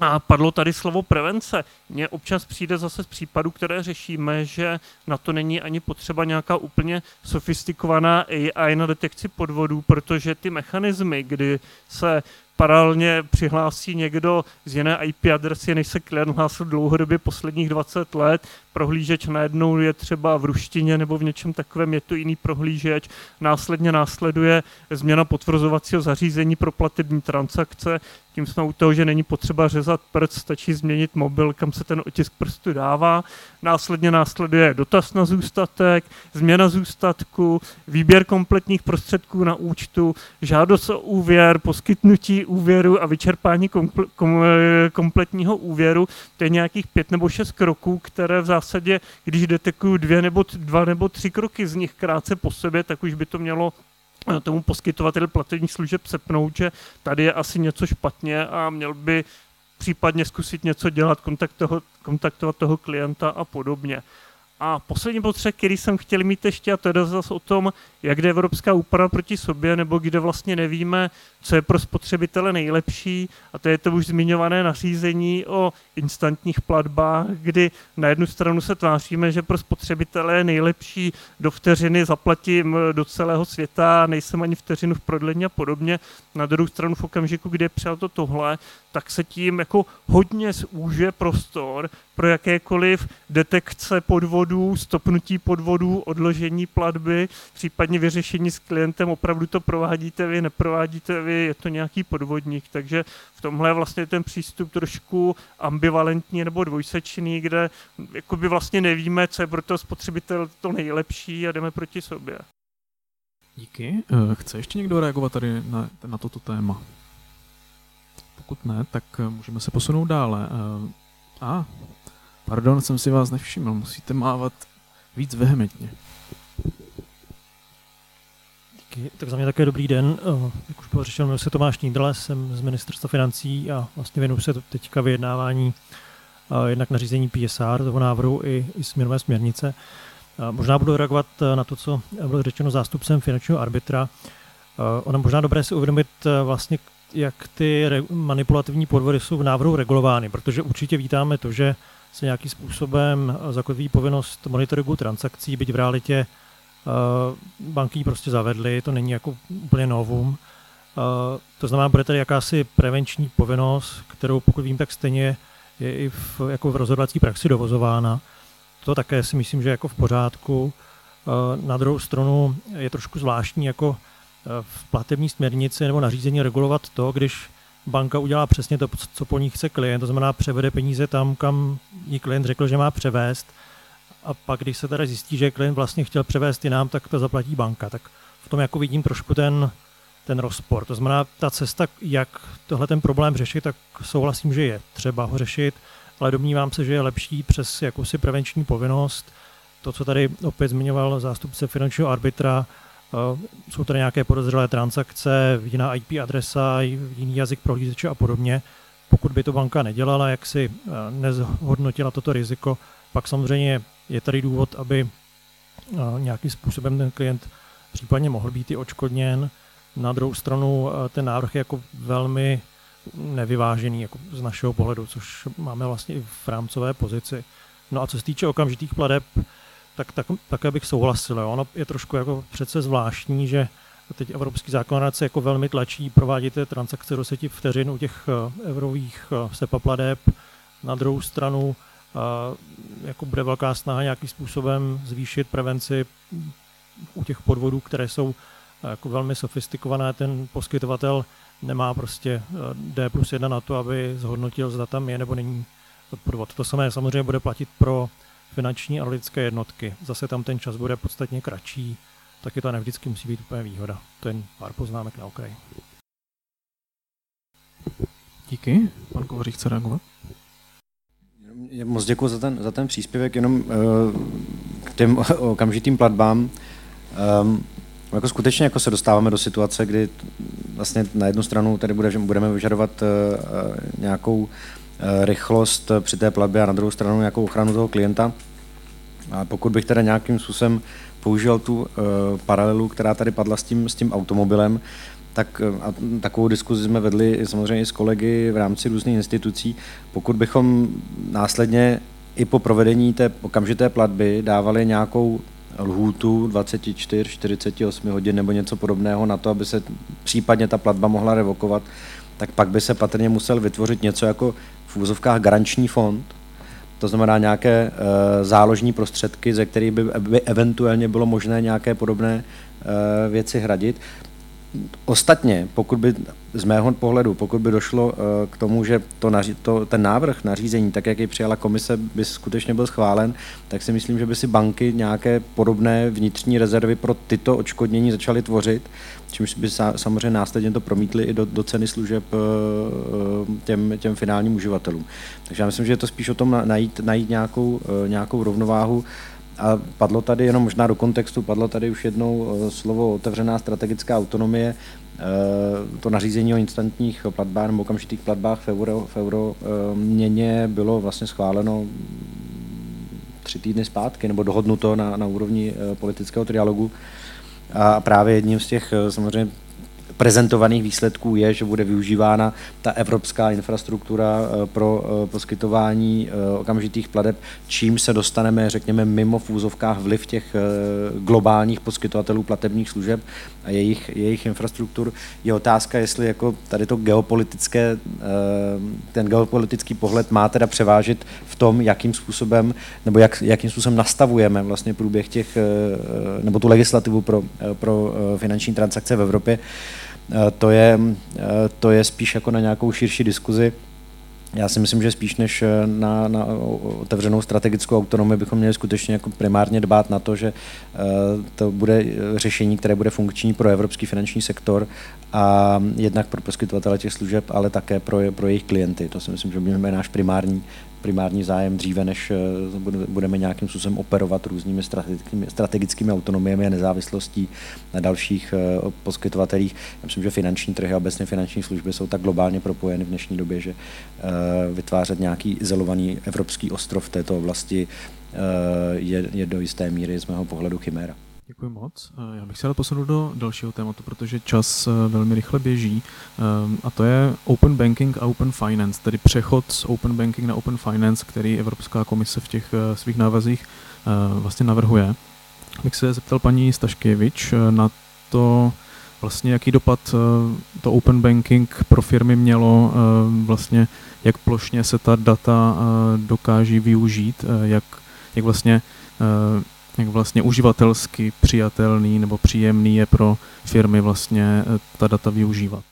A padlo tady slovo prevence. Mně občas přijde zase z případů, které řešíme, že na to není ani potřeba nějaká úplně sofistikovaná AI na detekci podvodů, protože ty mechanismy, kdy se paralelně přihlásí někdo z jiné IP adresy, než se klient hlásil dlouhodobě posledních 20 let. Prohlížeč najednou je třeba v ruštině nebo v něčem takovém, je to jiný prohlížeč. Následně následuje změna potvrzovacího zařízení pro platební transakce Tím jsme u toho, že není potřeba řezat prst, stačí změnit mobil, kam se ten otisk prstu dává. Následně následuje dotaz na zůstatek, změna zůstatku, výběr kompletních prostředků na účtu, žádost o úvěr, poskytnutí úvěru a vyčerpání komple- kom- kompletního úvěru. To je nějakých pět nebo šest kroků, které v zásadě, když detekuju dvě nebo dva nebo tři kroky z nich krátce po sobě, tak už by to mělo tomu poskytovateli platebních služeb sepnout, že tady je asi něco špatně a měl by případně zkusit něco dělat, kontakt toho, kontaktovat toho klienta a podobně. A poslední potřeba, který jsem chtěl mít ještě, a to je zase o tom, jak jde evropská úprava proti sobě, nebo kde vlastně nevíme, co je pro spotřebitele nejlepší, a to je to už zmiňované nařízení o instantních platbách, kdy na jednu stranu se tváříme, že pro spotřebitele je nejlepší do vteřiny zaplatím do celého světa, nejsem ani vteřinu v prodlení a podobně. Na druhou stranu v okamžiku, kdy je to tohle, tak se tím jako hodně zúže prostor pro jakékoliv detekce podvodů, stopnutí podvodů, odložení platby, případně vyřešení s klientem, opravdu to provádíte vy, neprovádíte vy, je to nějaký podvodník, takže v tomhle je vlastně ten přístup trošku ambivalentní nebo dvojsečný, kde jakoby vlastně nevíme, co je pro toho spotřebitel to nejlepší a jdeme proti sobě. Díky. Eh, chce ještě někdo reagovat tady na, na toto téma? Pokud ne, tak eh, můžeme se posunout dále. Eh, a, pardon, jsem si vás nevšiml, musíte mávat víc vehementně. Tak za mě také dobrý den. Jak už bylo řečeno, jmenuji se Tomáš Nídrle, jsem z Ministerstva financí a vlastně věnuju se teďka vyjednávání jednak nařízení PSR, toho návrhu i, i směrové směrnice. Možná budu reagovat na to, co bylo řečeno zástupcem finančního arbitra. Ono možná dobré si uvědomit vlastně, jak ty manipulativní podvody jsou v návrhu regulovány, protože určitě vítáme to, že se nějakým způsobem zakotví povinnost monitoringu transakcí, byť v realitě banky prostě zavedly, to není jako úplně novum. To znamená, bude tady jakási prevenční povinnost, kterou pokud vím, tak stejně je i v, jako v rozhodovací praxi dovozována. To také si myslím, že jako v pořádku. Na druhou stranu je trošku zvláštní jako v platební směrnici nebo nařízení regulovat to, když banka udělá přesně to, co po ní chce klient, to znamená převede peníze tam, kam jí klient řekl, že má převést a pak, když se teda zjistí, že klient vlastně chtěl převést i nám, tak to zaplatí banka. Tak v tom jako vidím trošku ten, ten rozpor. To znamená, ta cesta, jak tohle ten problém řešit, tak souhlasím, že je třeba ho řešit, ale domnívám se, že je lepší přes jakousi prevenční povinnost. To, co tady opět zmiňoval zástupce finančního arbitra, eh, jsou tady nějaké podezřelé transakce, jiná IP adresa, jiný jazyk prohlížeče a podobně. Pokud by to banka nedělala, jak si eh, nezhodnotila toto riziko, pak samozřejmě je tady důvod, aby nějakým způsobem ten klient případně mohl být i očkodněn. Na druhou stranu ten návrh je jako velmi nevyvážený jako z našeho pohledu, což máme vlastně i v rámcové pozici. No a co se týče okamžitých pladeb, tak, tak také bych souhlasil. Jo. Ono je trošku jako přece zvláštní, že teď evropský zákonodárce jako velmi tlačí provádět transakce do seti vteřin u těch eurových SEPA pladeb. Na druhou stranu jako bude velká snaha nějakým způsobem zvýšit prevenci u těch podvodů, které jsou jako velmi sofistikované. Ten poskytovatel nemá prostě D plus 1 na to, aby zhodnotil, zda tam je nebo není podvod. To samé samozřejmě bude platit pro finanční analytické jednotky. Zase tam ten čas bude podstatně kratší, taky to nevždycky musí být úplně výhoda. To je pár poznámek na okraji. Díky. Pan Kovařík chce reagovat? Moc děkuji za ten, za ten příspěvek, jenom uh, k těm okamžitým platbám. Um, jako skutečně jako se dostáváme do situace, kdy vlastně na jednu stranu tady bude, budeme vyžadovat uh, nějakou uh, rychlost při té platbě a na druhou stranu nějakou ochranu toho klienta. A pokud bych teda nějakým způsobem použil tu paralelu, která tady padla s tím, s tím automobilem, tak eh, a takovou diskuzi jsme vedli samozřejmě i s kolegy v rámci různých institucí. Pokud bychom následně i po provedení té okamžité platby dávali nějakou lhůtu 24, 48 hodin nebo něco podobného na to, aby se případně ta platba mohla revokovat, tak pak by se patrně musel vytvořit něco jako v úzovkách garanční fond, to znamená nějaké uh, záložní prostředky, ze kterých by, by eventuálně bylo možné nějaké podobné uh, věci hradit Ostatně, pokud by z mého pohledu, pokud by došlo eh, k tomu, že to, to, ten návrh nařízení, tak jak ji přijala komise, by skutečně byl schválen, tak si myslím, že by si banky nějaké podobné vnitřní rezervy pro tyto odškodnění začaly tvořit, čímž by samozřejmě následně to promítli i do, do ceny služeb eh, těm, těm finálním uživatelům. Takže já myslím, že je to spíš o tom najít, najít nějakou, nějakou rovnováhu a padlo tady jenom možná do kontextu, padlo tady už jednou eh, slovo otevřená strategická autonomie. Eh, to nařízení o instantních platbách nebo okamžitých platbách v euro, v euro eh, měně bylo vlastně schváleno tři týdny zpátky, nebo dohodnuto na, na úrovni politického trialogu. A právě jedním z těch samozřejmě prezentovaných výsledků je, že bude využívána ta evropská infrastruktura eh, pro eh, poskytování eh, okamžitých pladeb, čím se dostaneme, řekněme, mimo v úzovkách vliv těch globálních poskytovatelů platebních služeb a jejich, jejich infrastruktur. Je otázka, jestli jako tady to geopolitické, ten geopolitický pohled má teda převážit v tom, jakým způsobem, nebo jak, jakým způsobem nastavujeme vlastně průběh těch, nebo tu legislativu pro, pro finanční transakce v Evropě. Eh, to je, eh, to je spíš jako na nějakou širší diskuzi. Já si myslím, že spíš než eh, na, na otevřenou strategickou autonomii bychom měli skutečně jako primárně dbát na to, že to bude řešení, které bude funkční pro evropský finanční sektor a jednak pro poskytovatele těch služeb, ale také pro, pro jejich klienty. To si myslím, že by náš primární primární zájem dříve, než eh, budeme nějakým způsobem operovat různými strategickými, strategickými autonomiemi a nezávislostí na dalších eh, poskytovatelích. Já myslím, že finanční trhy a obecně finanční služby jsou tak globálně propojeny v dnešní době, že eh, vytvářet nějaký izolovaný evropský ostrov v této oblasti je, je do jisté míry z mého pohledu chiméra. Děkuji moc. Eh, já bych se rád posunul do dalšího tématu, protože čas eh, velmi rychle běží ehm, a to je Open Banking a Open Finance, tedy přechod z Open Banking na Open Finance, který Evropská komise v těch eh, svých návazích vlastně navrhuje. Bych se zeptal paní Staškevič na to, vlastně jaký dopad to Open Banking pro firmy mělo, vlastně jak plošně se ta data dokáží využít, jak, jak vlastně jak vlastně uživatelsky přijatelný nebo příjemný je pro firmy vlastně eh, ta data využívat?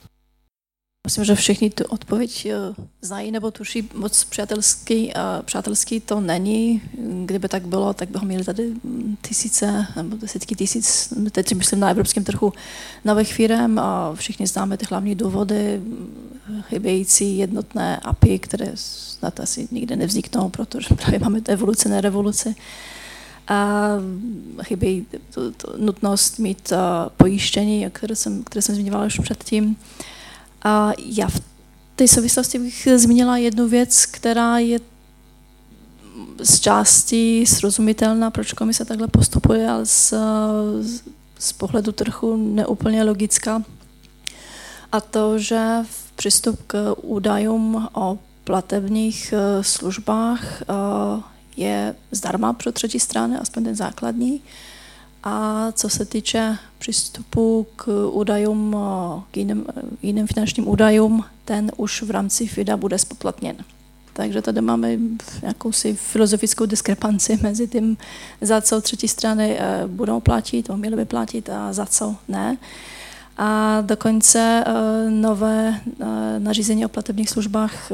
Myslím, že všichni tu odpověď eh, znají nebo tuší moc přátelský. Přátelský to není. Kdyby tak bylo, tak bychom měli tady mm, tisíce nebo desítky tisíc, teď myslím na evropském trhu nových firm a všichni známe ty hlavní důvody, mm, chybějící jednotné API, které snad asi nikdy nevzniknou, protože právě máme evoluci, ne revoluci a chybí tu, tu nutnost mít uh, pojištění, které jsem, které jsem zmiňovala už předtím. A já v té souvislosti bych zmínila jednu věc, která je z části srozumitelná, proč komise takhle postupuje, ale z, z pohledu trhu neúplně logická. A to, že v přístup k údajům o platebních službách je zdarma pro třetí strany, aspoň ten základní. A co se týče přístupu k údajům, k jiným, jiným finančním údajům, ten už v rámci FIDA bude spoplatněn. Takže tady máme jakousi filozofickou diskrepanci mezi tím, za co třetí strany eh, budou platit, nebo měly by platit a za co ne. A dokonce eh, nové eh, nařízení o platebních službách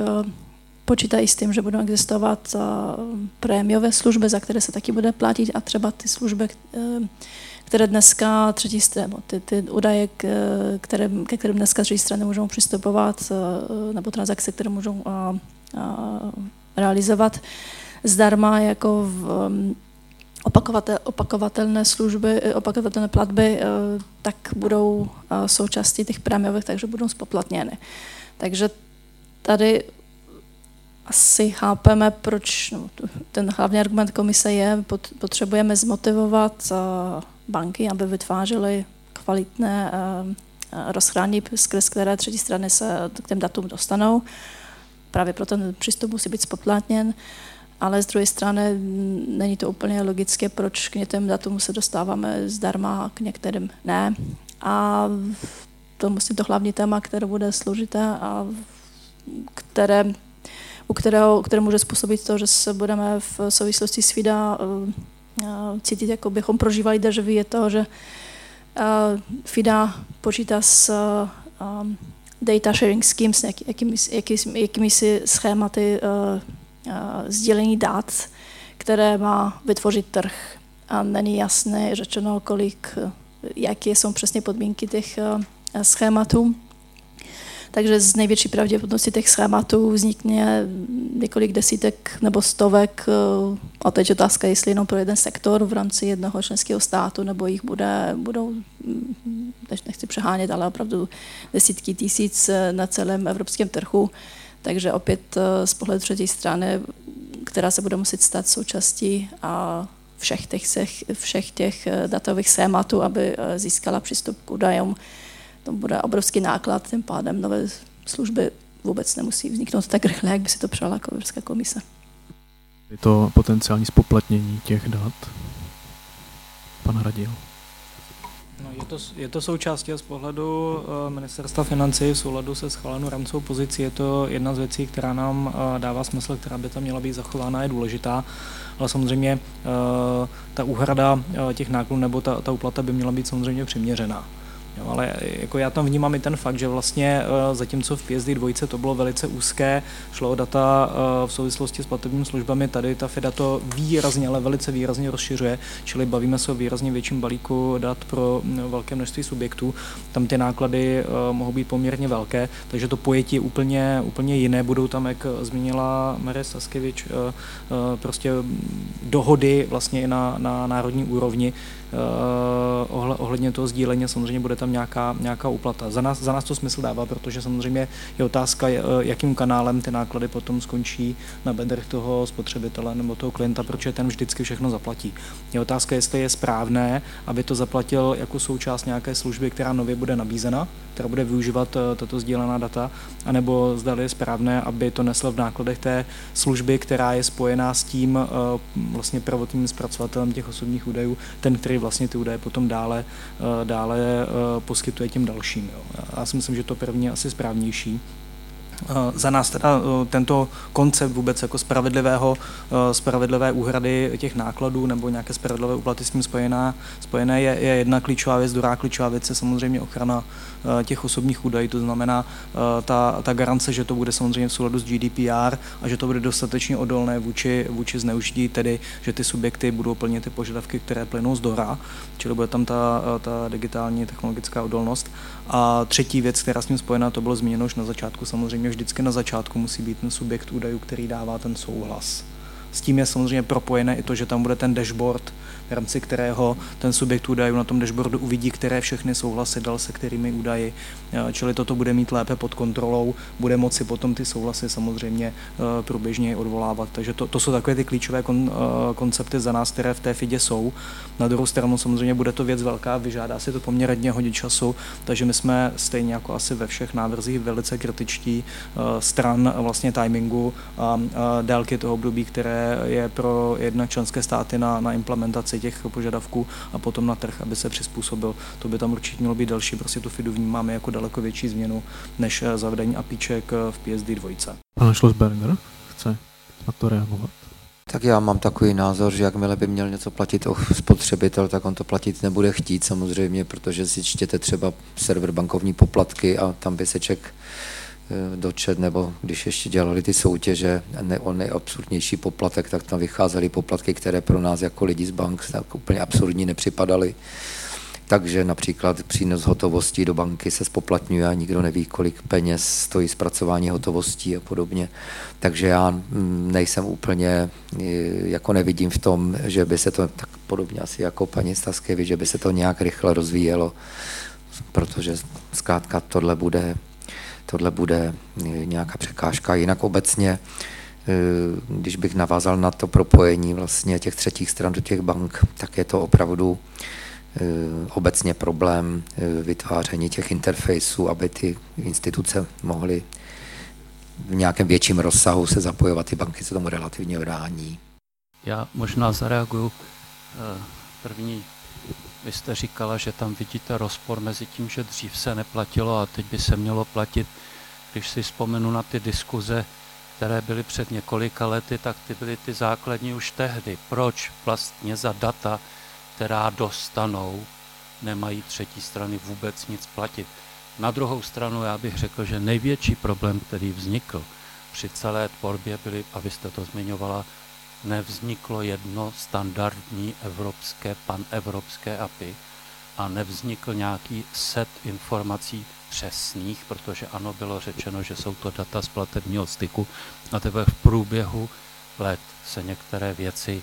počítají s tím, že budou existovat prémiové služby, za které se taky bude platit a třeba ty služby, eh, které dneska třetí strany, ty, ty údaje, které, ke kterým dneska třetí strany můžou přistupovat, eh, nebo transakce, které můžou realizovat zdarma jako v opakovatel, opakovatelné služby, eh, opakovatelné platby, tak budou součástí těch prémiových, takže budou spoplatněny. Takže tady asi chápeme, proč no, ten hlavní argument komise je, potřebujeme zmotivovat eh, banky, aby vytvářely kvalitné eh, eh, rozchrání, skrz které třetí strany se k těm datům dostanou. Právě proto ten přístup musí být spoplatněn, ale z druhé strany není to úplně logické, proč k některým datům se dostáváme zdarma a k některým ne. A to musí to hlavní téma, které bude složité a které u kterého, které může způsobit to, že se budeme v souvislosti s FIDA eh, cítit, jako bychom prožívali deževy, je to, že FIDA počítá s data sharing schemes, jakými, jakými, jakými si schématy sdělení dat, které má vytvořit trh. A není jasné řečeno, kolik, jaké jsou přesně podmínky těch schématů. Takže z největší pravděpodobnosti těch schématů vznikne několik desítek nebo stovek. Eh, a teď otázka, jestli jenom pro jeden sektor v rámci jednoho členského státu, nebo jich bude, budou, hm, nechci přehánět, ale opravdu desítky tisíc eh, na celém evropském trhu. Takže opět eh, z pohledu třetí strany, která se bude muset stát součástí a všech těch, všech těch datových schématů, aby získala přístup k údajům, to bude obrovský náklad, tím pádem nové služby vůbec nemusí vzniknout tak rychle, jak by si to přála jako Evropská komise. Je to potenciální spoplatnění těch dat? Pan Hradil. No, je, to, je to součástí z pohledu uh, ministerstva financí v souladu se schválenou rámcovou pozicí. Je to jedna z věcí, která nám uh, dává smysl, která by tam měla být zachována, je důležitá. Ale samozřejmě uh, ta úhrada těch nákladů nebo ta, ta úplata by měla být samozřejmě přiměřená. Jo, ale jako já tam vnímám i ten fakt, že vlastně uh, zatímco v PSD dvojce to bylo velice úzké, šlo o data uh, v souvislosti s platebními službami, tady ta FIDA to výrazně, ale velice výrazně rozšiřuje, čili bavíme se o výrazně větším balíku dat pro velké množství subjektů. Tam ty náklady mohou být poměrně velké, takže to pojetí je úplně, úplně jiné. Budou tam, jak zmínila Mary Saskevič, prostě dohody vlastně i na, na národní úrovni, uh, ohledně toho sdílení samozřejmě bude tam nějaká, nějaká úplata. Za nás, za nás to smysl dává, protože samozřejmě je otázka, eh, jakým kanálem ty náklady potom skončí na bedrech toho spotřebitele nebo toho klienta, protože ten vždycky všechno zaplatí. Je otázka, jestli je správné, aby to zaplatil jako součást nějaké služby, která nově bude nabízena, která bude využívat eh, tato sdílená data, anebo zdali je správné, aby to nesl v nákladech té služby, která je spojená s tím vlastně prvotním zpracovatelem těch osobních údajů, ten, který vlastně ty údaje potom dále, eh, dále eh, poskytuje těm dalším. Jo. Já si myslím, že to první je asi správnější. Eh, za nás teda tento koncept vůbec jako spravedlivého, spravedlivé úhrady těch nákladů nebo nějaké spravedlivé úplaty s tím spojená, spojené je, je jedna klíčová věc, druhá klíčová věc je samozřejmě ochrana těch osobních údajů, to znamená eh, ta, ta garance, že to bude samozřejmě v souladu s GDPR a že to bude dostatečně odolné vůči, vůči zneužití, tedy že ty subjekty budou plnit ty požadavky, které plynou z DORA, čili bude tam ta, ta digitální technologická odolnost. A třetí věc, která s tím spojená, to bylo zmíněno už na začátku, samozřejmě vždycky na začátku musí být ten subjekt údajů, který dává ten souhlas. S tím je samozřejmě propojené i to, že tam bude ten dashboard, v rámci kterého ten subjekt údajů na tom dashboardu uvidí, které všechny souhlasy dal se kterými údaji. Čili toto bude mít lépe pod kontrolou, bude moci potom ty souhlasy samozřejmě e, průběžně odvolávat. Takže to, to jsou takové ty klíčové kon, e, koncepty za nás, které v té FIDě jsou. Na druhou stranu samozřejmě bude to věc velká, vyžádá si to poměrně hodně času, takže my jsme stejně jako asi ve všech návrzích velice kritičtí stran vlastně timingu a délky toho období, které je pro jedna členské státy na, na implementaci těch požadavků a potom na trh, aby se přizpůsobil. To by tam určitě mělo být další, prostě tu FIDu vnímáme jako daleko větší změnu než eh, zavedení apíček eh, v PSD 2. Pan Schlossberger chce na to reagovat. Tak já mám takový názor, že jakmile by měl něco platit o spotřebitel, tak on to platit nebude chtít samozřejmě, protože si čtěte třeba server bankovní poplatky a tam by se ček dočet, nebo když ještě dělali ty soutěže ne, o nejabsurdnější poplatek, tak tam vycházely poplatky, které pro nás jako lidi z bank tak úplně absurdní nepřipadaly. Takže například přínos hotovosti do banky se spoplatňuje a nikdo neví, kolik peněz stojí zpracování hotovostí a podobně. Takže já mm, nejsem úplně, eh, jako nevidím v tom, že by se to, tak podobně asi jako paní Staskevi, že by se to nějak rychle rozvíjelo, protože zkrátka tohle bude tohle bude eh, nějaká překážka. Jinak obecně, eh, když bych navázal na to propojení vlastně těch třetích stran do těch bank, tak je to opravdu eh, obecně problém vytváření těch interfejsů, aby ty instituce mohly v nějakém větším rozsahu se zapojovat. Ty banky se tomu relativně brání. Já možná zareaguju. První vy jste říkala, že tam vidíte rozpor mezi tím, že dřív se neplatilo a teď by se mělo platit. Když si vzpomenu na ty diskuze, které byly před několika lety, tak ty byly ty základní už tehdy. Proč vlastně za data, která dostanou, nemají třetí strany vůbec nic platit. Na druhou stranu já bych řekl, že největší problém, který vznikl při celé tvorbě byly, a vy jste to zmiňovala, nevzniklo jedno standardní evropské, panevropské API a nevznikl nějaký set informací přesných, protože ano, bylo řečeno, že jsou to data z platebního styku a teprve v průběhu let se některé věci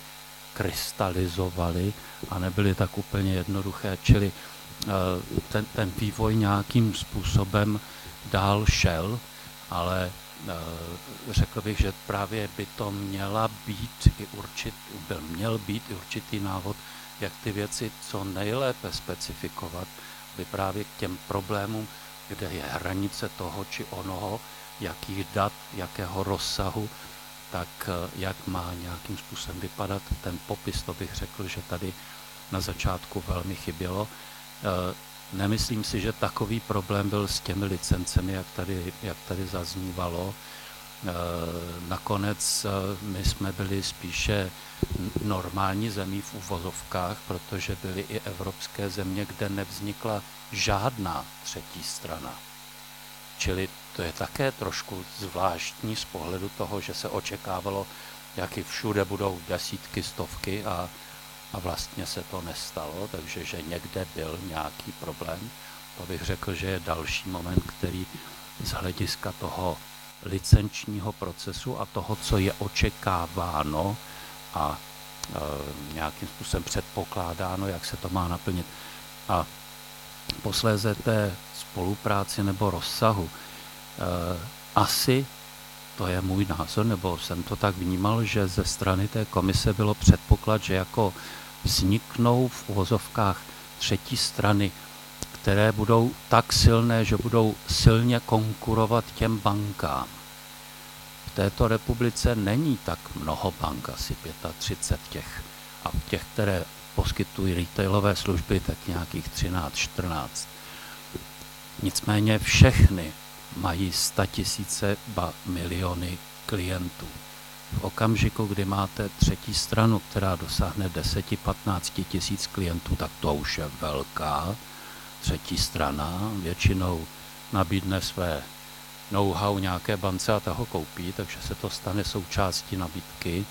krystalizovaly a nebyly tak úplně jednoduché, čili eh, ten, ten vývoj nějakým způsobem dál šel, ale řekl bych, že právě by to měla být i určit, byl měl být i určitý návod, jak ty věci co nejlépe specifikovat, by právě k těm problémům, kde je hranice toho či onoho, jakých dat, jakého rozsahu, tak eh, jak má nějakým způsobem vypadat ten popis, to bych řekl, že tady na začátku velmi chybělo. Nemyslím si, že takový problém byl s těmi licencemi, jak tady, jak tady zaznívalo. Eh, nakonec my jsme byli spíše normální zemí v uvozovkách, protože byly i evropské země, kde nevznikla žádná třetí strana. Čili to je také trošku zvláštní z pohledu toho, že se očekávalo, jaký všude budou desítky, stovky a, a vlastně se to nestalo, takže že někde byl nějaký problém. To bych řekl, že je další moment, který z hlediska toho licenčního procesu a toho, co je očekáváno a e, nějakým způsobem předpokládáno, jak se to má naplnit. A posléze té spolupráci nebo rozsahu. Eh, asi, to je můj názor, nebo jsem to tak vnímal, že ze strany té komise bylo předpoklad, že jako vzniknou v uvozovkách třetí strany, které budou tak silné, že budou silně konkurovat těm bankám. V této republice není tak mnoho bank, asi 35 těch. A těch, které poskytují retailové služby, tak nějakých 13-14. Nicméně všechny mají tisíce ba miliony klientů. V okamžiku, kdy máte třetí stranu, která dosáhne 10-15 tisíc klientů, tak to už je velká třetí strana. Většinou nabídne své know-how nějaké bance a ta ho koupí, takže se to stane součástí nabídky.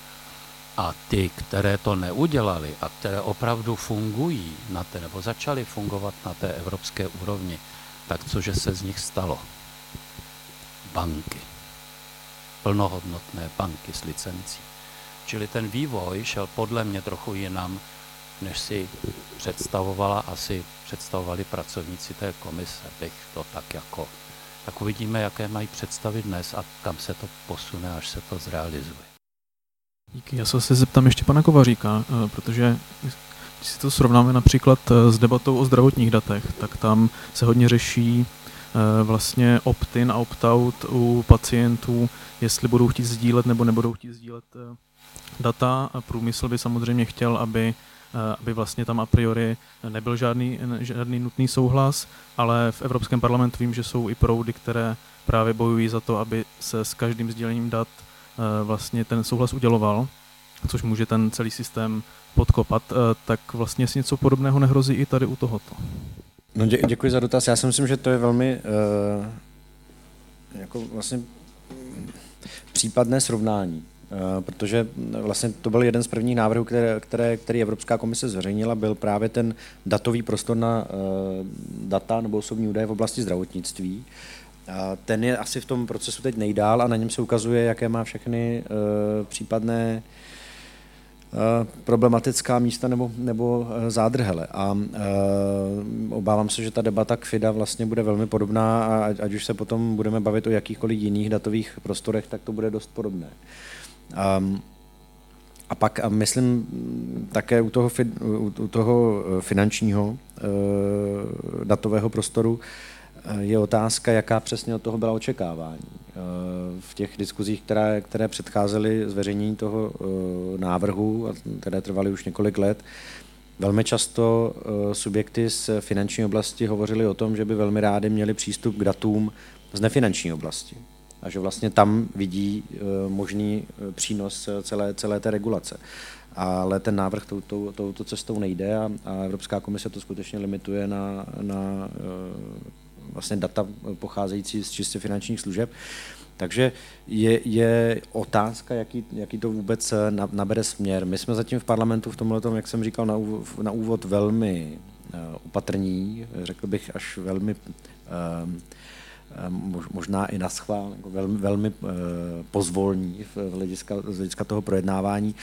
A ty, které to neudělali a které opravdu fungují na té, nebo začaly fungovat na té evropské úrovni, tak cože se z nich stalo? Banky. Plnohodnotné banky s licencí. Čili ten vývoj šel podle mě trochu jinam, než si představovala, asi představovali pracovníci té komise, bych to tak jako, tak uvidíme, jaké mají představy dnes a kam se to posune, až se to zrealizuje. Díky, já se zeptám ještě pana Kovaříka, eh, protože když si to srovnáme například eh, s debatou o zdravotních datech, tak tam se hodně řeší vlastně opt-in a opt-out u pacientů, jestli budou chtít sdílet nebo nebudou chtít sdílet eh, data. Průmysl by samozřejmě chtěl, aby, aby vlastně tam a priori nebyl žádný, žádný nutný souhlas, ale v Evropském parlamentu vím, že jsou i proudy, které právě bojují za to, aby se s každým sdílením dat vlastně ten souhlas uděloval, což může ten celý systém podkopat, eh, tak vlastně si něco podobného nehrozí i tady u tohoto. No dě, děkuji za dotaz. Já si myslím, že to je velmi uh, jako vlastně případné srovnání, uh, protože vlastně to byl jeden z prvních návrhů, které, které, který Evropská komise zveřejnila, byl právě ten datový prostor na uh, data nebo osobní údaje v oblasti zdravotnictví. A ten je asi v tom procesu teď nejdál a na něm se ukazuje, jaké má všechny uh, případné uh, problematická místa nebo, nebo eh, zádrhele. A uh, obávám se, že ta debata k FIDA vlastně bude velmi podobná a ať, už se potom budeme bavit o jakýchkoliv jiných datových prostorech, tak to bude dost podobné. Um, a pak a myslím také u toho, u toho finančního datového prostoru je otázka, jaká přesně od toho byla očekávání. Eh, v těch diskuzích, které, které předcházely zveřejnění toho eh, návrhu, a které trvaly už několik let, velmi často eh, subjekty z finanční oblasti hovořili o tom, že by velmi rádi měli přístup k datům z nefinanční oblasti. a že vlastně tam vidí možný přínos celé, celé té regulace ale ten návrh touto, tou, tou cestou nejde a, a Evropská komise to skutečně limituje na, na vlastně data pocházející z čistě finančních služeb. Takže je, je otázka, jaký, jaký to vůbec nabere směr. My jsme zatím v parlamentu v tomhle, jak jsem říkal na úvod, na úvod velmi opatrní, řekl bych až velmi možná i na schvál, jako velmi, velmi pozvolní v hlediska, z hlediska toho projednávání.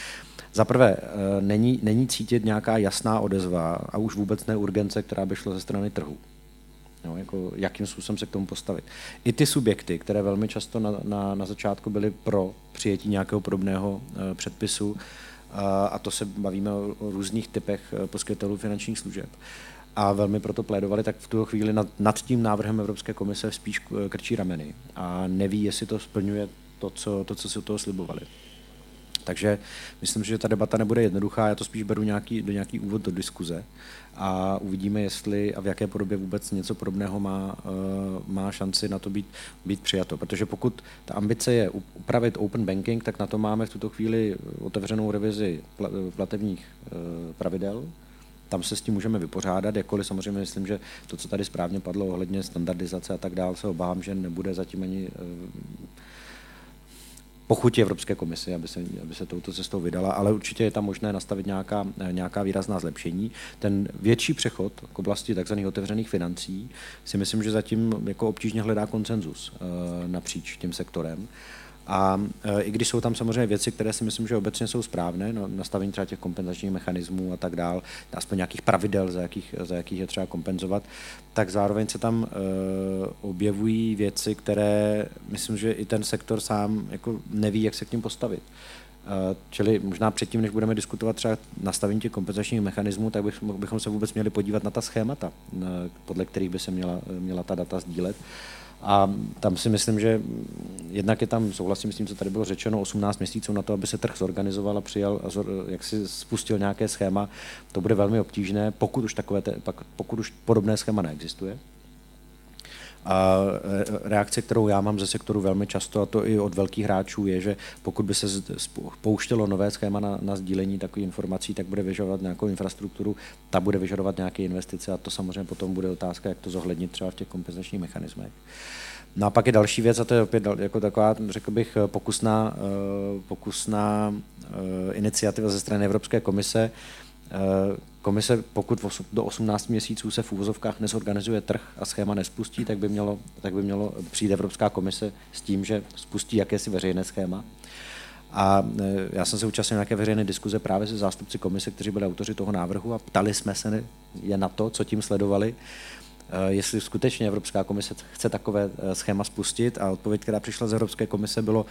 Za prvé, není, není cítit nějaká jasná odezva a už vůbec ne urgence, která by šla ze strany trhu. No, jako jakým způsobem se k tomu postavit. I ty subjekty, které velmi často na, na, na začátku byly pro přijetí nějakého podobného uh, předpisu, uh, a to se bavíme o, různých typech uh, poskytovatelů finančních služeb, a velmi proto plédovali, tak v tuto chvíli nad, nad tím návrhem Evropské komise spíš krčí rameny a neví, jestli to splňuje to, co, to, co si od toho slibovali. Takže myslím, že ta debata nebude jednoduchá, já to spíš beru nějaký, do nějaký úvod do diskuze a uvidíme, jestli a v jaké podobě vůbec něco podobného má, uh, má šanci na to být, být přijato. Protože pokud ta ambice je upravit open banking, tak na to máme v tuto chvíli otevřenou revizi platebních uh, pravidel, tam se s tím můžeme vypořádat, jakkoliv samozřejmě myslím, že to, co tady správně padlo ohledně standardizace a tak dále, se obávám, že nebude zatím ani pochutí Evropské komise, aby se, aby se touto cestou vydala, ale určitě je tam možné nastavit nějaká, nějaká výrazná zlepšení. Ten větší přechod k oblasti tzv. otevřených financí si myslím, že zatím jako obtížně hledá koncenzus uh, napříč tím sektorem. A e, i když jsou tam samozřejmě věci, které si myslím, že obecně jsou správné, no, nastavení třeba těch kompenzačních mechanismů a tak dál, aspoň nějakých pravidel, za jakých, za jakých je třeba kompenzovat, tak zároveň se tam uh, objevují věci, které myslím, že i ten sektor sám jako neví, jak se k ním postavit. Uh, čili možná předtím, než budeme diskutovat třeba nastavení těch kompenzačních mechanismů, tak bychom se vůbec měli podívat na ta schémata, podle kterých by se měla, měla ta data sdílet. A tam si myslím, že jednak je tam, souhlasím s tím, co tady bylo řečeno, 18 měsíců na to, aby se trh zorganizoval a přijal, a jak si spustil nějaké schéma. To bude velmi obtížné, pokud už, takové, pokud už podobné schéma neexistuje. A e, reakce, kterou já mám ze sektoru velmi často, a to i od velkých hráčů, je, že pokud by se pouštělo nové schéma na, na sdílení takových informací, tak bude vyžadovat nějakou infrastrukturu, ta bude vyžadovat nějaké investice a to samozřejmě potom bude otázka, jak to zohlednit třeba v těch kompenzačních mechanismech. No a pak je další věc, a to je opět jako taková, řekl bych, pokusná, e, pokusná e, iniciativa ze strany Evropské komise, komise, pokud do 18 měsíců se v úvozovkách nezorganizuje trh a schéma nespustí, tak by mělo, tak by mělo přijít Evropská komise s tím, že spustí jakési veřejné schéma. A eh, já jsem se účastnil nějaké veřejné diskuze právě se zástupci komise, kteří byli autoři toho návrhu a ptali jsme se je na to, co tím sledovali, eh, jestli skutečně Evropská komise chce takové schéma spustit a odpověď, která přišla z Evropské komise, bylo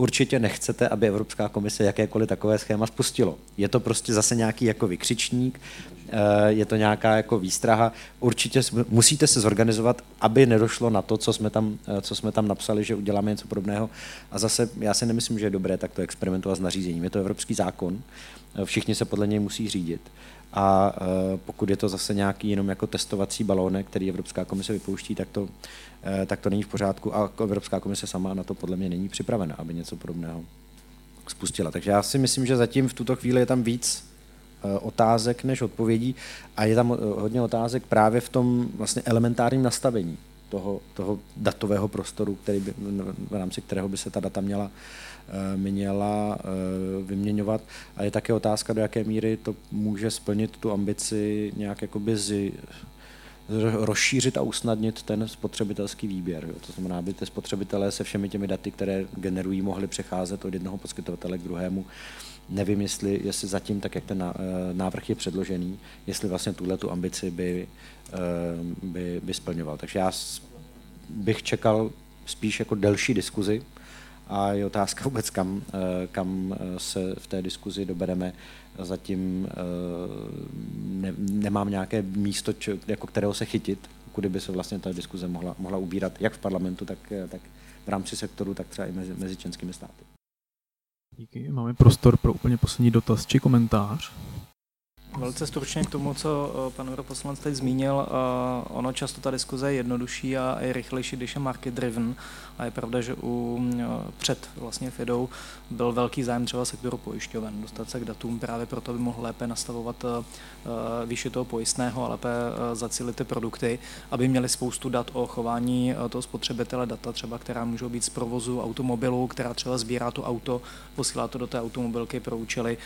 určitě nechcete, aby Evropská komise jakékoliv takové schéma spustilo. Je to prostě zase nějaký jako vykřičník, eh, je to nějaká jako výstraha. Určitě musíte se zorganizovat, aby nedošlo na to, co jsme tam, eh, co jsme tam napsali, že uděláme něco podobného. A zase já si nemyslím, že je dobré takto experimentovat s nařízením. Je to evropský zákon, eh, všichni se podle něj musí řídit. A pokud je to zase nějaký jenom jako testovací balónek, který Evropská komise vypouští, tak to Eh, tak to není v pořádku a Evropská komise sama na to podle mě není připravena, aby něco podobného spustila. Takže já si myslím, že zatím v tuto chvíli je tam víc eh, otázek než odpovědí a je tam eh, hodně otázek právě v tom vlastně elementárním nastavení toho, toho datového prostoru, který by, v rámci kterého by se ta data měla, měla vyměňovat. A je také otázka, do jaké míry to může splnit tu ambici nějak jakoby z, rozšířit a usnadnit ten spotřebitelský výběr. Jo. To znamená, aby ty spotřebitelé se všemi těmi daty, které generují, mohli přecházet od jednoho poskytovatele k druhému. Nevím, jestli, jestli zatím, tak jak ten eh, návrh je předložený, jestli vlastně tuhle tu ambici by, eh, by, by splňoval. Takže já bych čekal spíš jako delší diskuzi a je otázka vůbec, kam, eh, kam se v té diskuzi dobereme zatím eh, ne, nemám nějaké místo, č, jako kterého se chytit, kudy by se vlastně ta diskuze mohla, mohla ubírat, jak v parlamentu, tak, eh, tak v rámci sektoru, tak třeba i mezi, mezi členskými státy. Díky. Máme prostor pro úplně poslední dotaz či komentář. Velice stručně k tomu, co eh, pan europoslanec teď zmínil. Eh, ono často ta diskuze je jednodušší a je rychlejší, když je market driven. A je pravda, že u, eh, před vlastně FIDou byl velký zájem třeba sektoru pojišťoven dostat se k datům právě proto, aby mohl lépe nastavovat výši toho pojistného a lépe zacílit ty produkty, aby měli spoustu dat o chování toho spotřebitele, data třeba, která můžou být z provozu automobilu, která třeba sbírá to auto, posílá to do té automobilky pro účely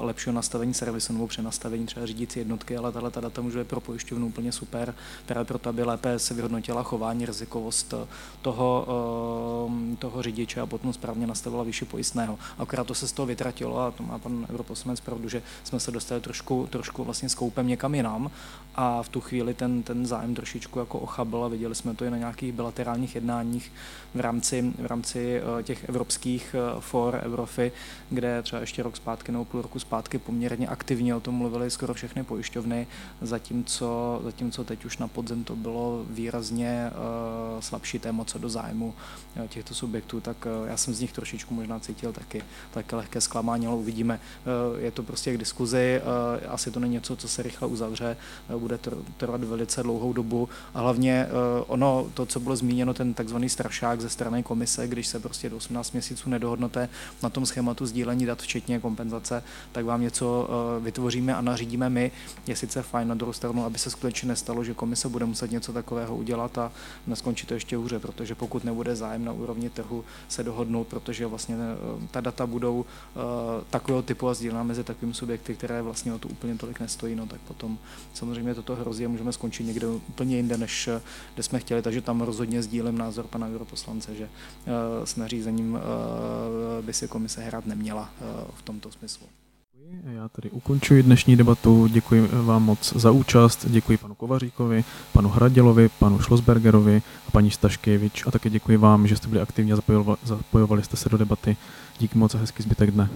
lepšího nastavení servisu nebo přenastavení třeba řídící jednotky, ale tahle ta data může být pro pojišťovnu úplně super, právě proto, aby lépe se vyhodnotila chování, rizikovost toho, ehm, toho řidiče a potom správně nastavila výši pojistného. Akorát to se z toho vytratilo a to má pan europoslanec pravdu, že jsme se dostali trošku, trošku vlastně s koupem někam jinam a v tu chvíli ten, ten zájem trošičku jako ochabl a viděli jsme to i na nějakých bilaterálních jednáních v rámci, v rámci eh, těch evropských eh, for Evropy, kde třeba ještě rok zpátky nebo půl roku zpátky poměrně aktivně o tom mluvili skoro všechny pojišťovny, zatímco, zatímco teď už na podzem to bylo výrazně uh, slabší téma co do zájmu uh, těchto subjektů, tak uh, já jsem z nich trošičku možná cítil taky, taky lehké zklamání, ale uvidíme. Uh, je to prostě k diskuzi, uh, asi to není něco, co se rychle uzavře, uh, bude trvat velice dlouhou dobu a hlavně uh, ono, to, co bylo zmíněno, ten takzvaný strašák ze strany komise, když se prostě do 18 měsíců nedohodnete na tom schématu sdílení dat, včetně kompenzace, tak vám něco uh, vytvoříme a nařídíme my, je sice fajn na druhou stranu, aby se skutečně nestalo, že komise bude muset něco takového udělat a neskončí to ještě hůře, protože pokud nebude zájem na úrovni trhu se dohodnout, protože vlastně eh, ta data budou uh, takového typu a sdílená mezi takovými subjekty, které vlastně o to úplně tolik nestojí, no tak potom samozřejmě toto hrozí a můžeme skončit někde úplně jinde, než kde jsme chtěli, takže tam rozhodně sdílím názor pana europoslance, že s nařízením by si komise hrát neměla v tomto smyslu. Já tady ukončuji dnešní debatu. Děkuji vám moc za účast. Děkuji panu Kovaříkovi, panu Hradělovi, panu Schlossbergerovi a paní Staškevič. A také děkuji vám, že jste byli aktivní a zapojovali, zapojovali jste se do debaty. Díky moc a hezký zbytek dne.